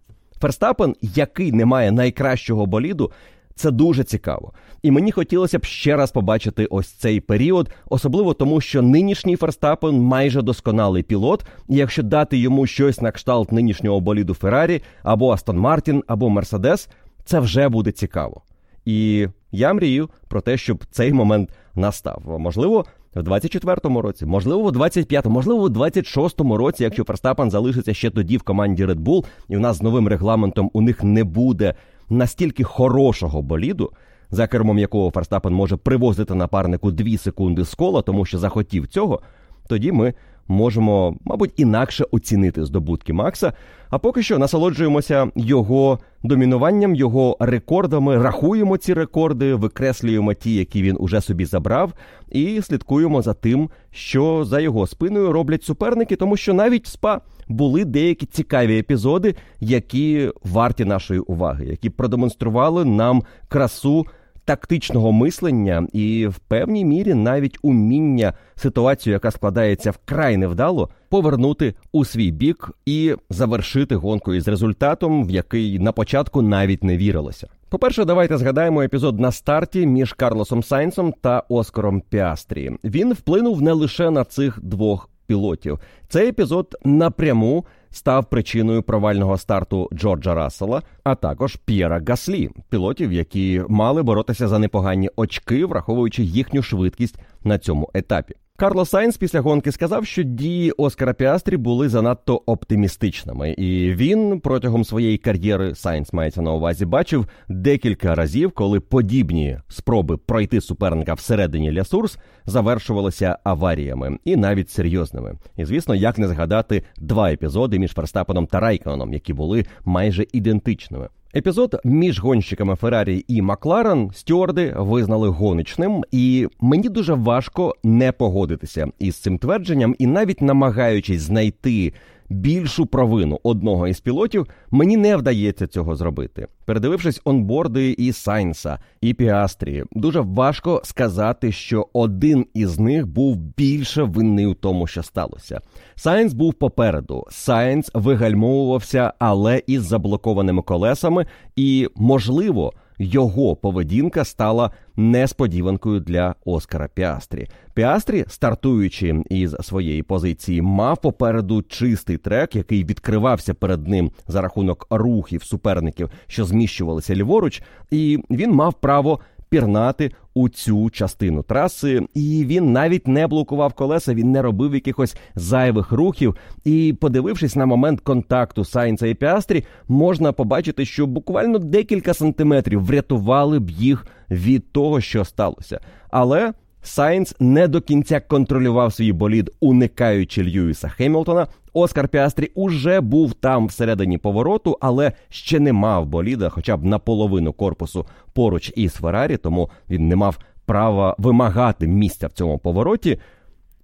Ферстапен, який не має найкращого боліду, це дуже цікаво. І мені хотілося б ще раз побачити ось цей період, особливо тому, що нинішній Ферстапен майже досконалий пілот, і якщо дати йому щось на кшталт нинішнього боліду Феррарі, або Астон Мартін, або Мерседес, це вже буде цікаво. І я мрію про те, щоб цей момент настав. Можливо, в 24-му році, можливо, в 25-му, можливо, в 26-му році, якщо Ферстапен залишиться ще тоді в команді Red Bull, і в нас з новим регламентом у них не буде настільки хорошого боліду, за кермом якого Ферстапен може привозити напарнику 2 секунди з кола, тому що захотів цього, тоді ми можемо, мабуть, інакше оцінити здобутки Макса. А поки що насолоджуємося його домінуванням, його рекордами, рахуємо ці рекорди, викреслюємо ті, які він уже собі забрав, і слідкуємо за тим, що за його спиною роблять суперники, тому що навіть СПА були деякі цікаві епізоди, які варті нашої уваги, які продемонстрували нам красу тактичного мислення і в певній мірі навіть уміння ситуацію, яка складається вкрай невдало, повернути у свій бік і завершити гонку із результатом, в який на початку навіть не вірилося. По-перше, давайте згадаємо епізод на старті між Карлосом Сайнсом та Оскаром Піастрі. Він вплинув не лише на цих двох пілотів. Цей епізод напряму став причиною провального старту Джорджа Рассела, а також П'єра Гаслі, пілотів, які мали боротися за непогані очки, враховуючи їхню швидкість на цьому етапі. Карлос Сайнс після гонки сказав, що дії Оскара Піастрі були занадто оптимістичними, і він протягом своєї кар'єри Сайнс мається на увазі бачив декілька разів, коли подібні спроби пройти суперника всередині Ля Сурс завершувалися аваріями і навіть серйозними. І звісно, як не згадати два епізоди між Ферстапеном та Райконом, які були майже ідентичними. Епізод між гонщиками Феррарі і Макларен стюарди визнали гоночним, і мені дуже важко не погодитися із цим твердженням, і навіть намагаючись знайти більшу провину одного із пілотів, мені не вдається цього зробити. Передивившись онборди і Сайнса, і Піастрі, дуже важко сказати, що один із них був більше винний у тому, що сталося. Сайнс був попереду. Сайнс вигальмовувався, але із заблокованими колесами, і можливо його поведінка стала несподіванкою для Оскара Піастрі. Піастрі, стартуючи із своєї позиції, мав попереду чистий трек, який відкривався перед ним за рахунок рухів суперників, що зміщувалися ліворуч, і він мав право пірнати у цю частину траси, і він навіть не блокував колеса, він не робив якихось зайвих рухів. І, подивившись на момент контакту Сайнца і Піастрі, можна побачити, що буквально декілька сантиметрів врятували б їх від того, що сталося. Але Сайнц не до кінця контролював свій болід, уникаючи Льюіса Хемілтона. Оскар Піастрі уже був там всередині повороту, але ще не мав боліда, хоча б наполовину корпусу поруч із Феррарі, тому він не мав права вимагати місця в цьому повороті.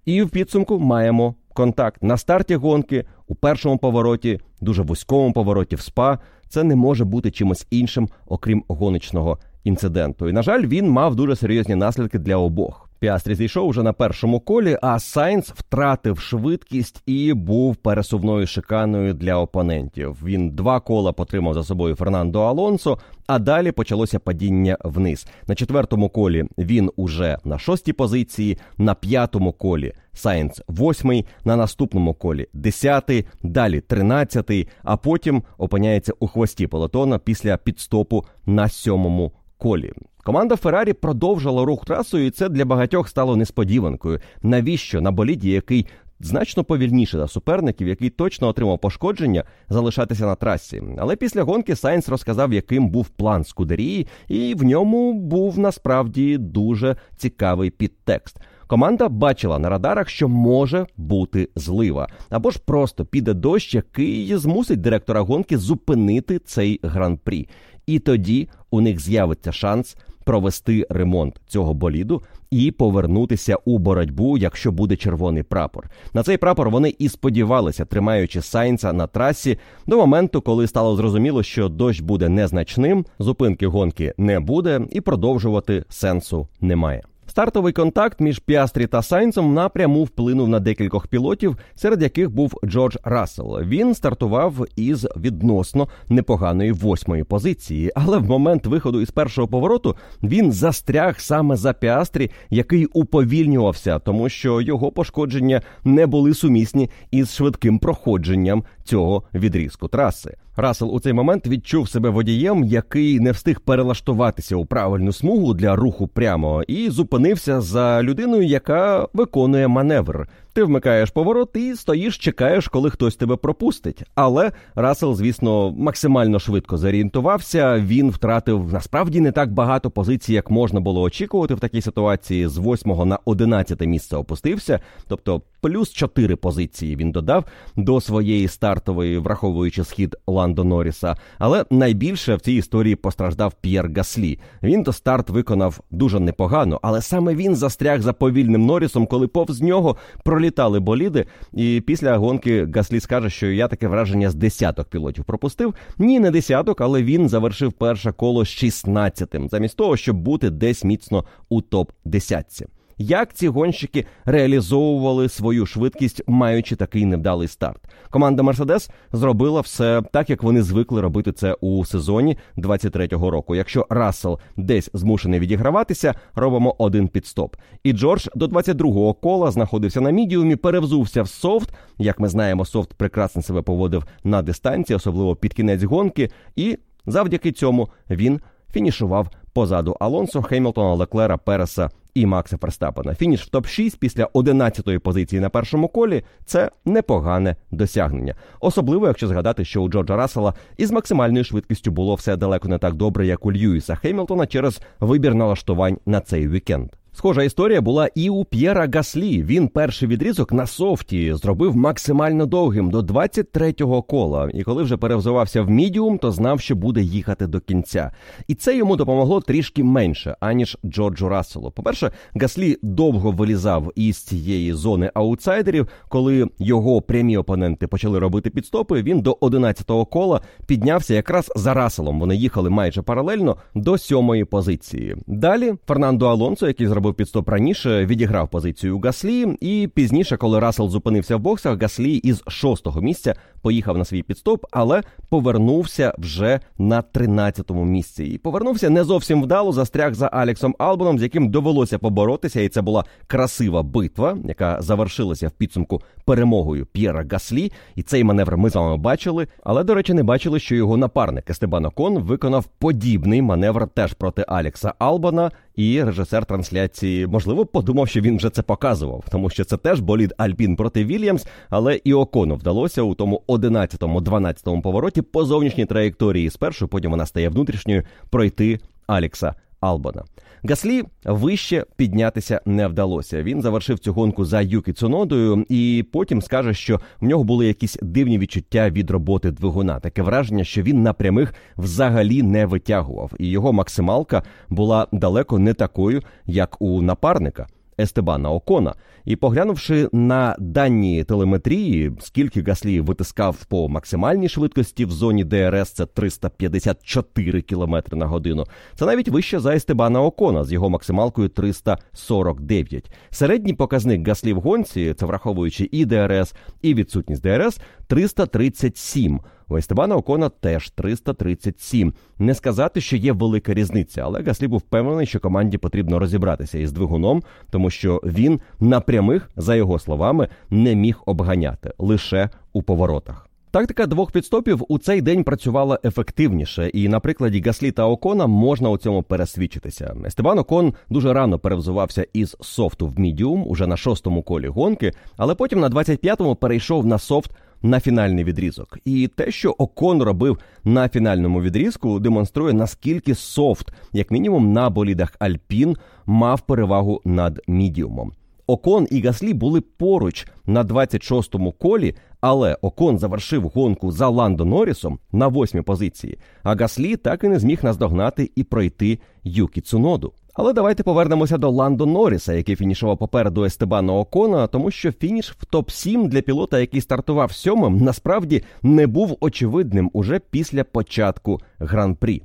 І в підсумку маємо контакт на старті гонки у першому повороті, дуже вузькому повороті в СПА. Це не може бути чимось іншим, окрім гоночного інциденту. І на жаль, він мав дуже серйозні наслідки для обох. Піастрі зійшов уже на першому колі, а Сайнц втратив швидкість і був пересувною шиканою для опонентів. Він два кола потримав за собою Фернандо Алонсо, а далі почалося падіння вниз. На четвертому колі він уже на шостій позиції, на п'ятому колі Сайнц восьмий, на наступному колі десятий, далі тринадцятий, а потім опиняється у хвості полотона після підстопу на сьомому колі. Команда Феррарі продовжила рух трасою, і це для багатьох стало несподіванкою. Навіщо на боліді, який значно повільніше за суперників, який точно отримав пошкодження, залишатися на трасі. Але після гонки Сайнс розказав, яким був план Скудерії, і в ньому був насправді дуже цікавий підтекст. Команда бачила на радарах, що може бути злива, або ж просто піде дощ, який змусить директора гонки зупинити цей гран-прі. І тоді у них з'явиться шанс провести ремонт цього боліду і повернутися у боротьбу, якщо буде червоний прапор. На цей прапор вони і сподівалися, тримаючи Сайнца на трасі до моменту, коли стало зрозуміло, що дощ буде незначним, зупинки гонки не буде, і продовжувати сенсу немає. Стартовий контакт між Піастрі та Сайнцем напряму вплинув на декількох пілотів, серед яких був Джордж Рассел. Він стартував із відносно непоганої восьмої позиції, але в момент виходу із першого повороту він застряг саме за Піастрі, який уповільнювався, тому що його пошкодження не були сумісні із швидким проходженням цього відрізку траси. Расел у цей момент відчув себе водієм, який не встиг перелаштуватися у правильну смугу для руху прямо, і зупинився за людиною, яка виконує маневр. Ти вмикаєш поворот і стоїш, чекаєш, коли хтось тебе пропустить. Але Расел, звісно, максимально швидко зорієнтувався. Він втратив насправді не так багато позицій, як можна було очікувати в такій ситуації. З 8 на 11 місце опустився, тобто плюс 4 позиції він додав до своєї стартової, враховуючи схід Ландо Норріса. Але найбільше в цій історії постраждав П'єр Гаслі. Він то старт виконав дуже непогано, але саме він застряг за повільним Норрісом, коли повз нього пролітав літали боліди, і після гонки Гаслі скаже, що я таке враження з десяток пілотів пропустив. Ні, не десяток, але він завершив перше коло з 16-тим, замість того, щоб бути десь міцно у топ 10 як ці гонщики реалізовували свою швидкість, маючи такий невдалий старт. Команда Мерседес зробила все так, як вони звикли робити це у сезоні 23-го року. Якщо Рассел десь змушений відіграватися, робимо один підстоп. І Джордж до 22-го кола знаходився на мідіумі, перевзувся в софт. Як ми знаємо, софт прекрасно себе поводив на дистанції, особливо під кінець гонки, і завдяки цьому він фінішував позаду Алонсо, Хемілтона, Леклера, Переса і Макса Ферстапена. Фініш в топ-6 після 11-ї позиції на першому колі це непогане досягнення. Особливо, якщо згадати, що у Джорджа Рассела із максимальною швидкістю було все далеко не так добре, як у Льюіса Хемілтона через вибір налаштувань на цей вікенд. Схожа історія була і у П'єра Гаслі. Він перший відрізок на софті зробив максимально довгим до 23-го кола. І коли вже перевзувався в мідіум, то знав, що буде їхати до кінця. І це йому допомогло трішки менше, аніж Джорджу Расселу. По-перше, Гаслі довго вилізав із цієї зони аутсайдерів. Коли його прямі опоненти почали робити підстопи, він до 11-го кола піднявся якраз за Расселом. Вони їхали майже паралельно до сьомої позиції. Далі Фернандо Алонсо, який зробив зробив підстоп раніше, відіграв позицію Гаслі, і пізніше, коли Рассел зупинився в боксах, Гаслі із шостого місця поїхав на свій підстоп, але повернувся вже на 13-му місці. І повернувся не зовсім вдало, застряг за Алексом Албоном, з яким довелося поборотися, і це була красива битва, яка завершилася в підсумку перемогою П'єра Гаслі. І цей маневр ми з вами бачили. Але, до речі, не бачили, що його напарник Естебан Окон виконав подібний маневр теж проти Алекса Албона. І режисер трансляції, можливо, подумав, що він вже це показував, тому що це теж болід Альпін проти Вільямс, але і Окону вдалося у тому 11-12 повороті по зовнішній траєкторії спершу, потім вона стає внутрішньою пройти Алекса Албона. Гаслі вище піднятися не вдалося. Він завершив цю гонку за Юкі Цунодою, і потім скаже, що в нього були якісь дивні відчуття від роботи двигуна. Таке враження, що він на прямих взагалі не витягував, і його максималка була далеко не такою, як у напарника. Естебана Окона. І поглянувши на дані телеметрії, скільки Гаслі витискав по максимальній швидкості в зоні ДРС, це 354 км на годину. Це навіть вище за Естебана Окона з його максималкою 349. Середній показник Гаслі в гонці, це враховуючи і ДРС, і відсутність ДРС, 337. У Естебана Окона теж 337. Не сказати, що є велика різниця, але Гаслі був впевнений, що команді потрібно розібратися із двигуном, тому що він на прямих, за його словами, не міг обганяти лише у поворотах. Тактика двох підстопів у цей день працювала ефективніше, і на прикладі Гаслі та Окона можна у цьому пересвідчитися. Естебан Окон дуже рано перевзувався із софту в мідіум уже на шостому колі гонки, але потім на 25-му перейшов на софт на фінальний відрізок. І те, що Окон робив на фінальному відрізку, демонструє наскільки софт, як мінімум на болідах Альпін, мав перевагу над мідіумом. Окон і Гаслі були поруч на 26-му колі, але Окон завершив гонку за Ландо Норрісом на восьмій позиції, а Гаслі так і не зміг наздогнати і пройти Юкі Цуноду. Але давайте повернемося до Ландо Норріса, який фінішував попереду Естебана Окона, тому що фініш в топ-7 для пілота, який стартував сьомим, насправді не був очевидним уже після початку гран-прі.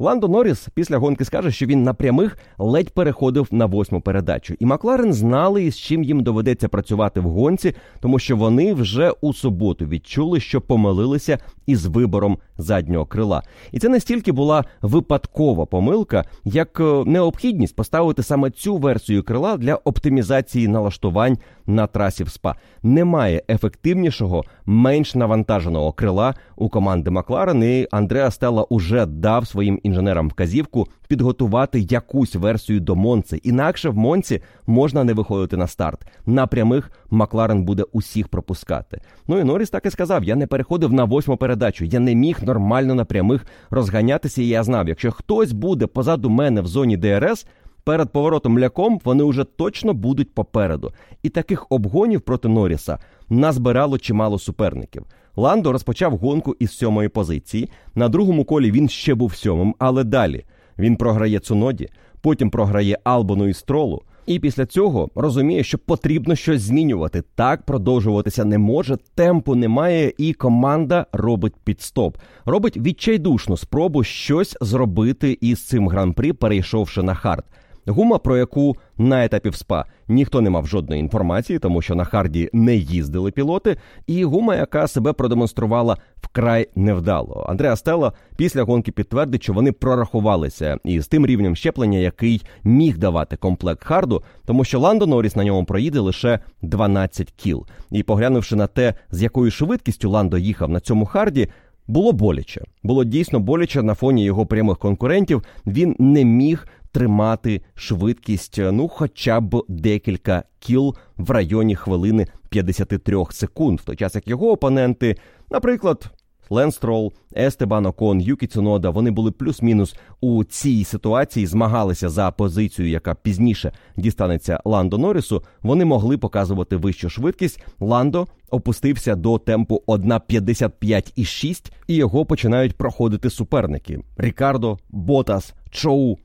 Ландо Норріс після гонки скаже, що він на прямих ледь переходив на восьму передачу, і Макларен знали, із чим їм доведеться працювати в гонці, тому що вони вже у суботу відчули, що помилилися із вибором заднього крила. І це настільки була випадкова помилка, як е, необхідність поставити саме цю версію крила для оптимізації налаштувань на трасі в СПА. Немає ефективнішого, менш навантаженого крила у команди Макларен, і Андреа Стелла уже дав своїм інженерам вказівку підготувати якусь версію до Монци. Інакше в Монці можна не виходити на старт. На прямих Макларен буде усіх пропускати. Ну і Норріс так і сказав: я не переходив на восьму передачу. Я не міг нормально на прямих розганятися. І я знав, якщо хтось буде позаду мене в зоні ДРС. Перед поворотом ляком вони вже точно будуть попереду. І таких обгонів проти Норріса назбирало чимало суперників. Ландо розпочав гонку із сьомої позиції. На другому колі він ще був сьомим, але далі він програє Цуноді, потім програє Албону і Стролу. І після цього розуміє, що потрібно щось змінювати. Так продовжуватися не може, темпу немає, і команда робить підстоп. Робить відчайдушну спробу щось зробити із цим гран-прі, перейшовши на хард. Гума, про яку на етапі в СПА ніхто не мав жодної інформації, тому що на харді не їздили пілоти, і гума, яка себе продемонструвала вкрай невдало. Андреа Стелла після гонки підтвердить, що вони прорахувалися із тим рівнем зчеплення, який міг давати комплект харду, тому що Ландо Норріс на ньому проїде лише 12 кіл. І поглянувши на те, з якою швидкістю Ландо їхав на цьому харді. Було боляче, було дійсно боляче на фоні його прямих конкурентів. Він не міг тримати швидкість, ну хоча б декілька кіл в районі хвилини 53 секунд, в той час як його опоненти, наприклад. Ленстрол, Естебан Окон, Юкі Цунода, вони були плюс-мінус у цій ситуації, змагалися за позицію, яка пізніше дістанеться Ландо Норрісу. Вони могли показувати вищу швидкість. Ландо опустився до темпу 1.55,6 і його починають проходити суперники: Рікардо, Ботас, Чоу,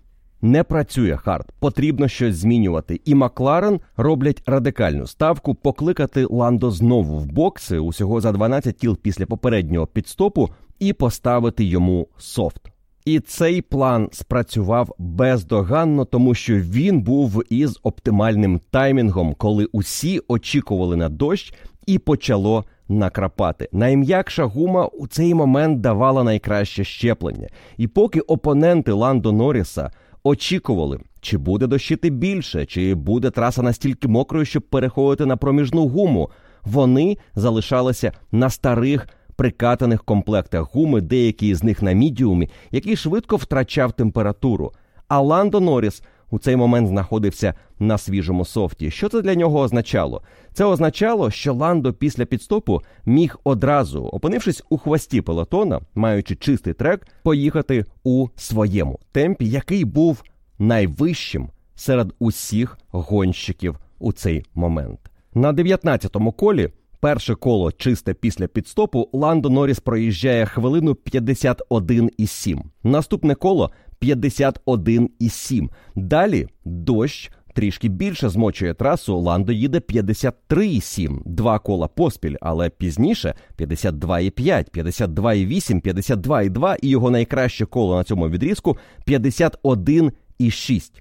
не працює хард, потрібно щось змінювати. І Макларен роблять радикальну ставку покликати Ландо знову в бокси усього за 12 кіл після попереднього пітстопу і поставити йому софт. І цей план спрацював бездоганно, тому що він був із оптимальним таймінгом, коли усі очікували на дощ і почало накрапати. Найм'якша гума у цей момент давала найкраще зчеплення. І поки опоненти Ландо Норріса очікували, чи буде дощити більше, чи буде траса настільки мокрою, щоб переходити на проміжну гуму, вони залишалися на старих прикатаних комплектах гуми, деякі з них на мідіумі, який швидко втрачав температуру. А Ландо Норріс у цей момент знаходився на свіжому софті. Що це для нього означало? Це означало, що Ландо після підстопу міг одразу, опинившись у хвості пелотона, маючи чистий трек, поїхати у своєму темпі, який був найвищим серед усіх гонщиків у цей момент. На 19-му колі. Перше коло чисте після підстопу Ландо Норріс проїжджає хвилину 51,7. Наступне коло 51,7. Далі дощ трішки більше змочує трасу. Ландо їде 53,7. Два кола поспіль, але пізніше 52,5, 52,8, 52,2 і його найкраще коло на цьому відрізку 51,6.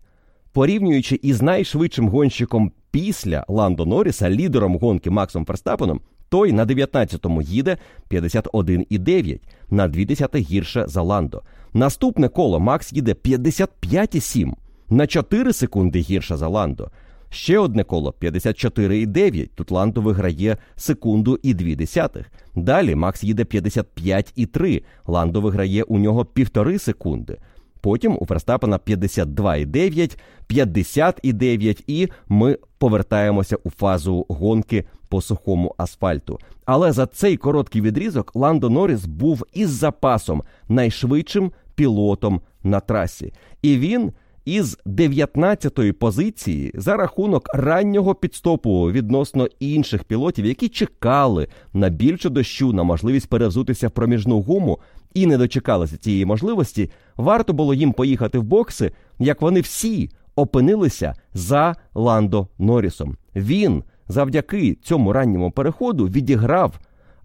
Порівнюючи із найшвидшим гонщиком після Ландо Норріса, лідером гонки Максом Ферстапеном, той на 19-му їде 51,9, на 2 гірше за Ландо. Наступне коло Макс їде 55,7, на 4 секунди гірше за Ландо. Ще одне коло 54,9. Тут Ландо виграє секунду і 2 десятих. Далі Макс їде 55,3. Ландо виграє у нього півтори секунди. Потім у Ферстапена 52,9, 50,9 і ми повертаємося у фазу гонки по сухому асфальту. Але за цей короткий відрізок Ландо Норріс був із запасом найшвидшим пілотом на трасі. І він із 19-ї позиції за рахунок раннього підстопу відносно інших пілотів, які чекали на більшу дощу, на можливість перевзутися в проміжну гуму і не дочекалися цієї можливості, варто було їм поїхати в бокси, як вони всі опинилися за Ландо Норрісом. Він завдяки цьому ранньому переходу відіграв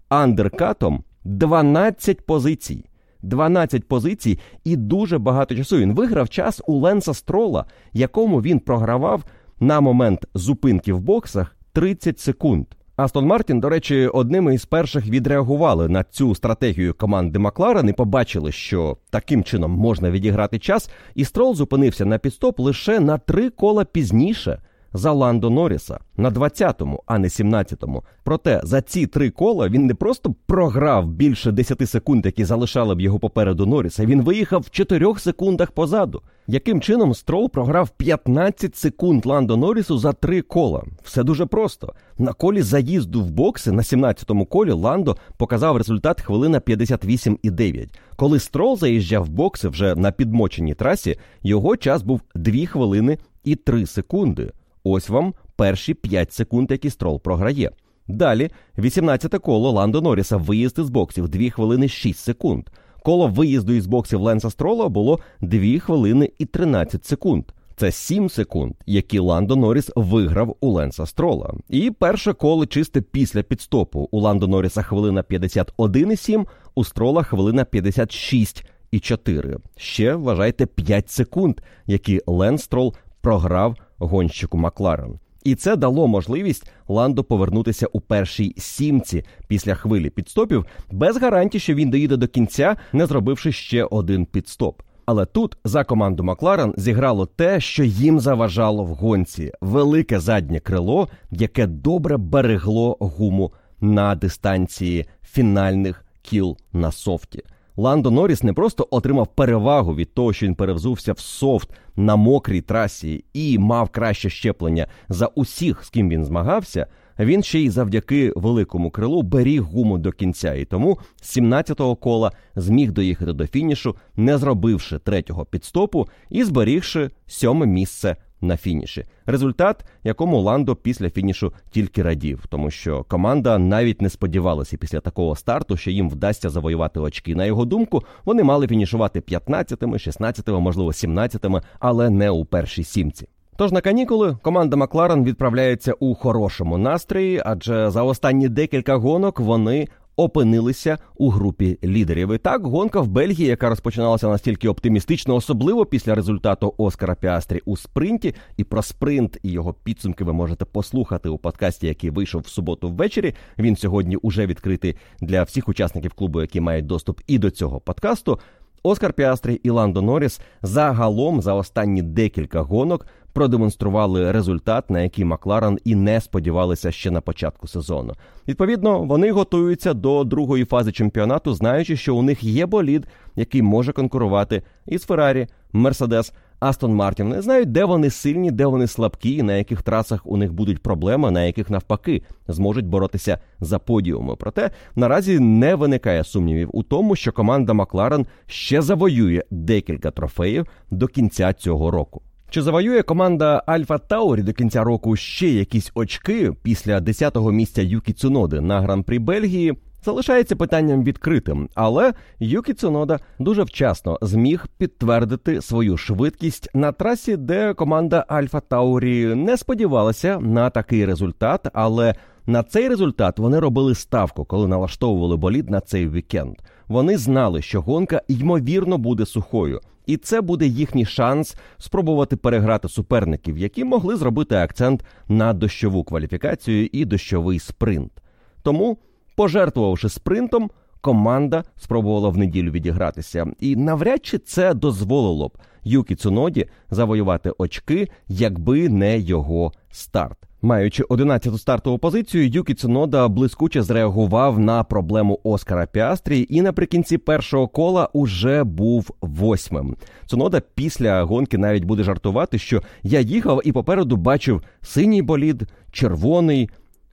андеркатом 12 позицій. 12 позицій і дуже багато часу. Він виграв час у Ленса Строла, якому він програвав на момент зупинки в боксах 30 секунд. Астон Мартін, до речі, одними із перших відреагували на цю стратегію команди Макларен і побачили, що таким чином можна відіграти час, і Строл зупинився на підстоп лише на три кола пізніше за Ландо Норріса на 20-му, а не 17-му. Проте за ці три кола він не просто програв більше 10 секунд, які залишали б його попереду Норріса. Він виїхав в 4 секундах позаду. Яким чином Строл програв 15 секунд Ландо Норрісу за три кола? Все дуже просто. На колі заїзду в бокси на 17-му колі Ландо показав результат хвилина 58,9. Коли Строл заїжджав в бокси вже на підмоченій трасі, його час був 2 хвилини і 3 секунди. Ось вам перші 5 секунд, які строл програє. Далі, 18-те коло Ландо Норріса виїзд із боксів 2 хвилини 6 секунд. Коло виїзду із боксів Ленса Строла було 2 хвилини і 13 секунд. Це 7 секунд, які Ландо Норріс виграв у Ленса Строла. І перше коло чисте після підстопу. У Ландо Норріса хвилина 51,7, у Строла хвилина 56,4. Ще вважайте 5 секунд, які Ленс Строл програв гонщику Макларен. І це дало можливість Ландо повернутися у першій сімці після хвилі підстопів, без гарантії, що він доїде до кінця, не зробивши ще один підстоп. Але тут за команду Макларен зіграло те, що їм заважало в гонці велике заднє крило, яке добре берегло гуму на дистанції фінальних кіл на софті. Ландо Норріс не просто отримав перевагу від того, що він перевзувся в софт на мокрій трасі і мав краще щеплення за усіх, з ким він змагався. Він ще й завдяки великому крилу беріг гуму до кінця, і тому з 17-го кола зміг доїхати до фінішу, не зробивши третього підстопу і зберігши сьоме місце на фініші. Результат, якому Ландо після фінішу тільки радів, тому що команда навіть не сподівалася після такого старту, що їм вдасться завоювати очки. На його думку, вони мали фінішувати 15-ми, 16-ми, можливо, 17-ми, але не у першій сімці. Тож на канікули команда Макларен відправляється у хорошому настрої, адже за останні декілька гонок вони опинилися у групі лідерів. І так, гонка в Бельгії, яка розпочиналася настільки оптимістично, особливо після результату Оскара Піастрі у спринті. І про спринт і його підсумки ви можете послухати у подкасті, який вийшов в суботу ввечері. Він сьогодні уже відкритий для всіх учасників клубу, які мають доступ і до цього подкасту. Оскар Піастрі і Ландо Норріс загалом за останні декілька гонок продемонстрували результат, на який Макларен і не сподівалися ще на початку сезону. Відповідно, вони готуються до другої фази чемпіонату, знаючи, що у них є болід, який може конкурувати із Феррарі, Мерседес. Астон Мартін не знають, де вони сильні, де вони слабкі, на яких трасах у них будуть проблеми, на яких навпаки зможуть боротися за подіуми. Проте наразі не виникає сумнівів у тому, що команда Макларен ще завоює декілька трофеїв до кінця цього року. Чи завоює команда Альфа Таурі до кінця року ще якісь очки після 10-го місця Юкі Цуноди на гран-прі Бельгії? Залишається питанням відкритим, але Юкі Цунода дуже вчасно зміг підтвердити свою швидкість на трасі, де команда Альфа Таурі не сподівалася на такий результат, але на цей результат вони робили ставку, коли налаштовували болід на цей вікенд. Вони знали, що гонка ймовірно буде сухою, і це буде їхній шанс спробувати переграти суперників, які могли зробити акцент на дощову кваліфікацію і дощовий спринт. Тому, пожертвувавши спринтом, команда спробувала в неділю відігратися, і навряд чи це дозволило б Юкі Цуноді завоювати очки, якби не його старт. Маючи 11-ту стартову позицію, Юкі Цунода блискуче зреагував на проблему Оскара Піастрі і наприкінці першого кола уже був восьмим. Цунода після гонки навіть буде жартувати, що я їхав і попереду бачив синій болід, червоний,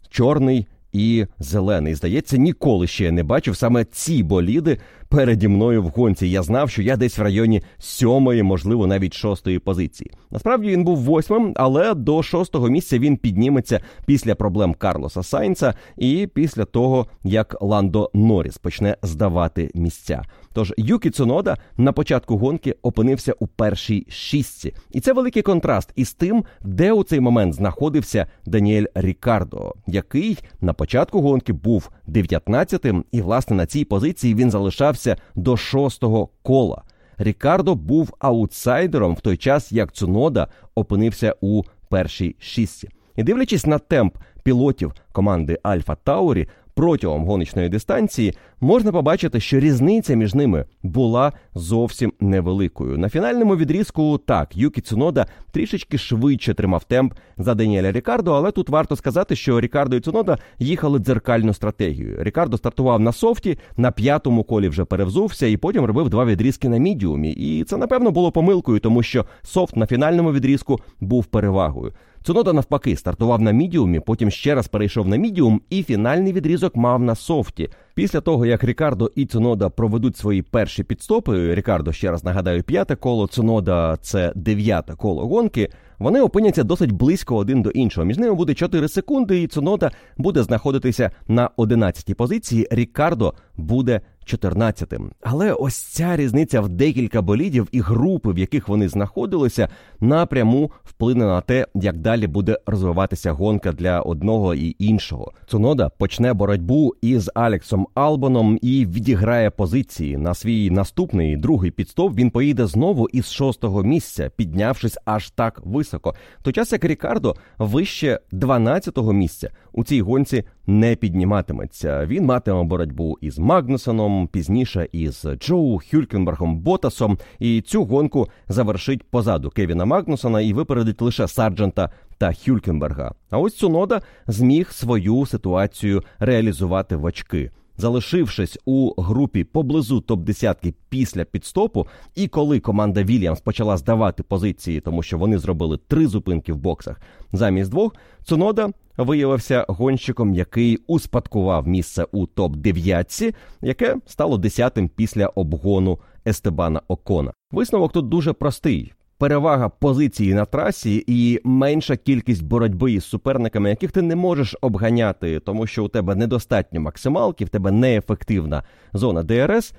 чорний і зелений. Здається, ніколи ще не бачив саме ці боліди переді мною в гонці. Я знав, що я десь в районі сьомої, можливо, навіть шостої позиції. Насправді він був восьмим, але до шостого місця він підніметься після проблем Карлоса Сайнца і після того, як Ландо Норріс почне здавати місця. Тож Юкі Цунода на початку гонки опинився у першій шістці, і це великий контраст із тим, де у цей момент знаходився Даніель Рікардо, який на початку гонки був 19-тим, і власне на цій позиції він залишався до шостого кола. Рікардо був аутсайдером в той час, як Цунода опинився у першій шістці. І дивлячись на темп пілотів команди Альфа Таурі, протягом гоночної дистанції, можна побачити, що різниця між ними була зовсім невеликою. На фінальному відрізку так Юкі Цунода трішечки швидше тримав темп за Даніеля Рікардо, але тут варто сказати, що Рікардо і Цунода їхали дзеркальну стратегію. Рікардо стартував на софті, на п'ятому колі вже перевзувся і потім робив два відрізки на мідіумі. І це напевно було помилкою, тому що софт на фінальному відрізку був перевагою. Цунода навпаки стартував на мідіумі, потім ще раз перейшов на мідіум, і фінальний відрізок мав на софті. Після того, як Рікардо і Цунода проведуть свої перші підстопи, Рікардо ще раз нагадаю, п'яте коло, Цунода це дев'яте коло гонки. Вони опиняться досить близько один до іншого. Між ними буде 4 секунди, і Цунода буде знаходитися на 11-й позиції. Рікардо буде 14-тим. Але ось ця різниця в декілька болідів і групи, в яких вони знаходилися, напряму вплине на те, як далі буде розвиватися гонка для одного і іншого. Цунода почне боротьбу із Алексом Албоном і відіграє позиції на свій наступний другий підстоп. Він поїде знову із шостого місця, піднявшись аж так високо. Той час як Рікардо вище 12-го місця у цій гонці не підніматиметься. Він матиме боротьбу із Магнусоном, пізніше із Джоу Хюлькенбергом Ботасом. І цю гонку завершить позаду Кевіна Магнусона і випередить лише Сарджента та Хюлькенберга. А ось Цунода зміг свою ситуацію реалізувати в очки. Залишившись у групі поблизу топ-10 після підстопу, і коли команда Вільямс почала здавати позиції, тому що вони зробили три зупинки в боксах замість двох, Цунода виявився гонщиком, який успадкував місце у топ-9, яке стало десятим після обгону Естебана Окона. Висновок тут дуже простий перевага позиції на трасі і менша кількість боротьби із суперниками, яких ти не можеш обганяти, тому що у тебе недостатньо максималки, в тебе неефективна зона ДРС.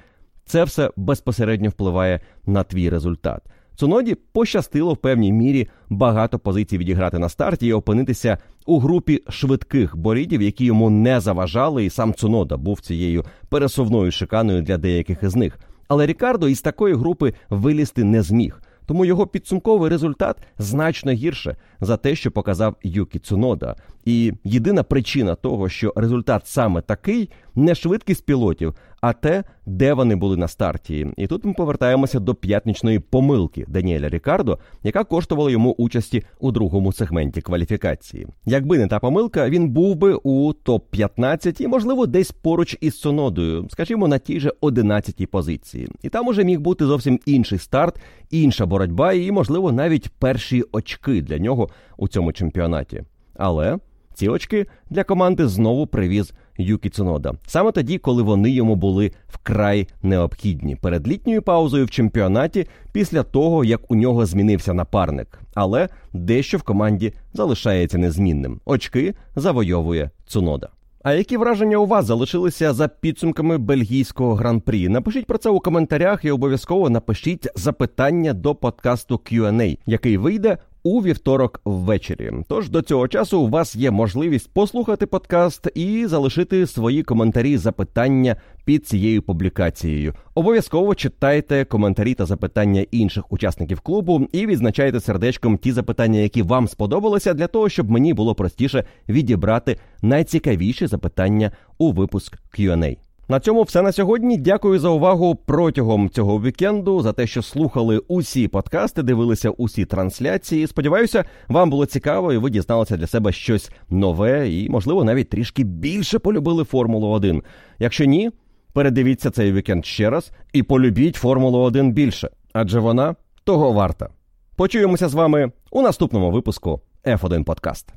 Це все безпосередньо впливає на твій результат. Цуноді пощастило в певній мірі багато позицій відіграти на старті і опинитися у групі швидких болідів, які йому не заважали, і сам Цунода був цією пересувною шиканою для деяких із них. Але Рікардо із такої групи вилізти не зміг. Тому його підсумковий результат значно гірше за те, що показав Юкі Цунода. І єдина причина того, що результат саме такий, не швидкість пілотів, а те, де вони були на старті. І тут ми повертаємося до п'ятничної помилки Даніеля Рікардо, яка коштувала йому участі у другому сегменті кваліфікації. Якби не та помилка, він був би у топ 15 і, можливо, десь поруч із Цунодою, скажімо, на тій же 11-й позиції. І там уже міг бути зовсім інший старт, інша боротьба, і, можливо, навіть перші очки для нього у цьому чемпіонаті. Але ці очки для команди знову привіз Юкі Цунода. Саме тоді, коли вони йому були вкрай необхідні перед літньою паузою в чемпіонаті, після того як у нього змінився напарник. Але дещо в команді залишається незмінним. Очки завойовує Цунода. А які враження у вас залишилися за підсумками бельгійського гран-прі? Напишіть про це у коментарях і обов'язково напишіть запитання до подкасту Q&A, який вийде у вівторок ввечері. Тож до цього часу у вас є можливість послухати подкаст і залишити свої коментарі, запитання під цією публікацією. Обов'язково читайте коментарі та запитання інших учасників клубу і відзначайте сердечком ті запитання, які вам сподобалися, для того, щоб мені було простіше відібрати найцікавіші запитання у випуск Q&A. На цьому все на сьогодні. Дякую за увагу протягом цього вікенду, за те, що слухали усі подкасти, дивилися усі трансляції. Сподіваюся, вам було цікаво, і ви дізналися для себе щось нове і, можливо, навіть трішки більше полюбили Формулу 1. Якщо ні, передивіться цей вікенд ще раз і полюбіть Формулу 1 більше, адже вона того варта. Почуємося з вами у наступному випуску F1 Подкаст.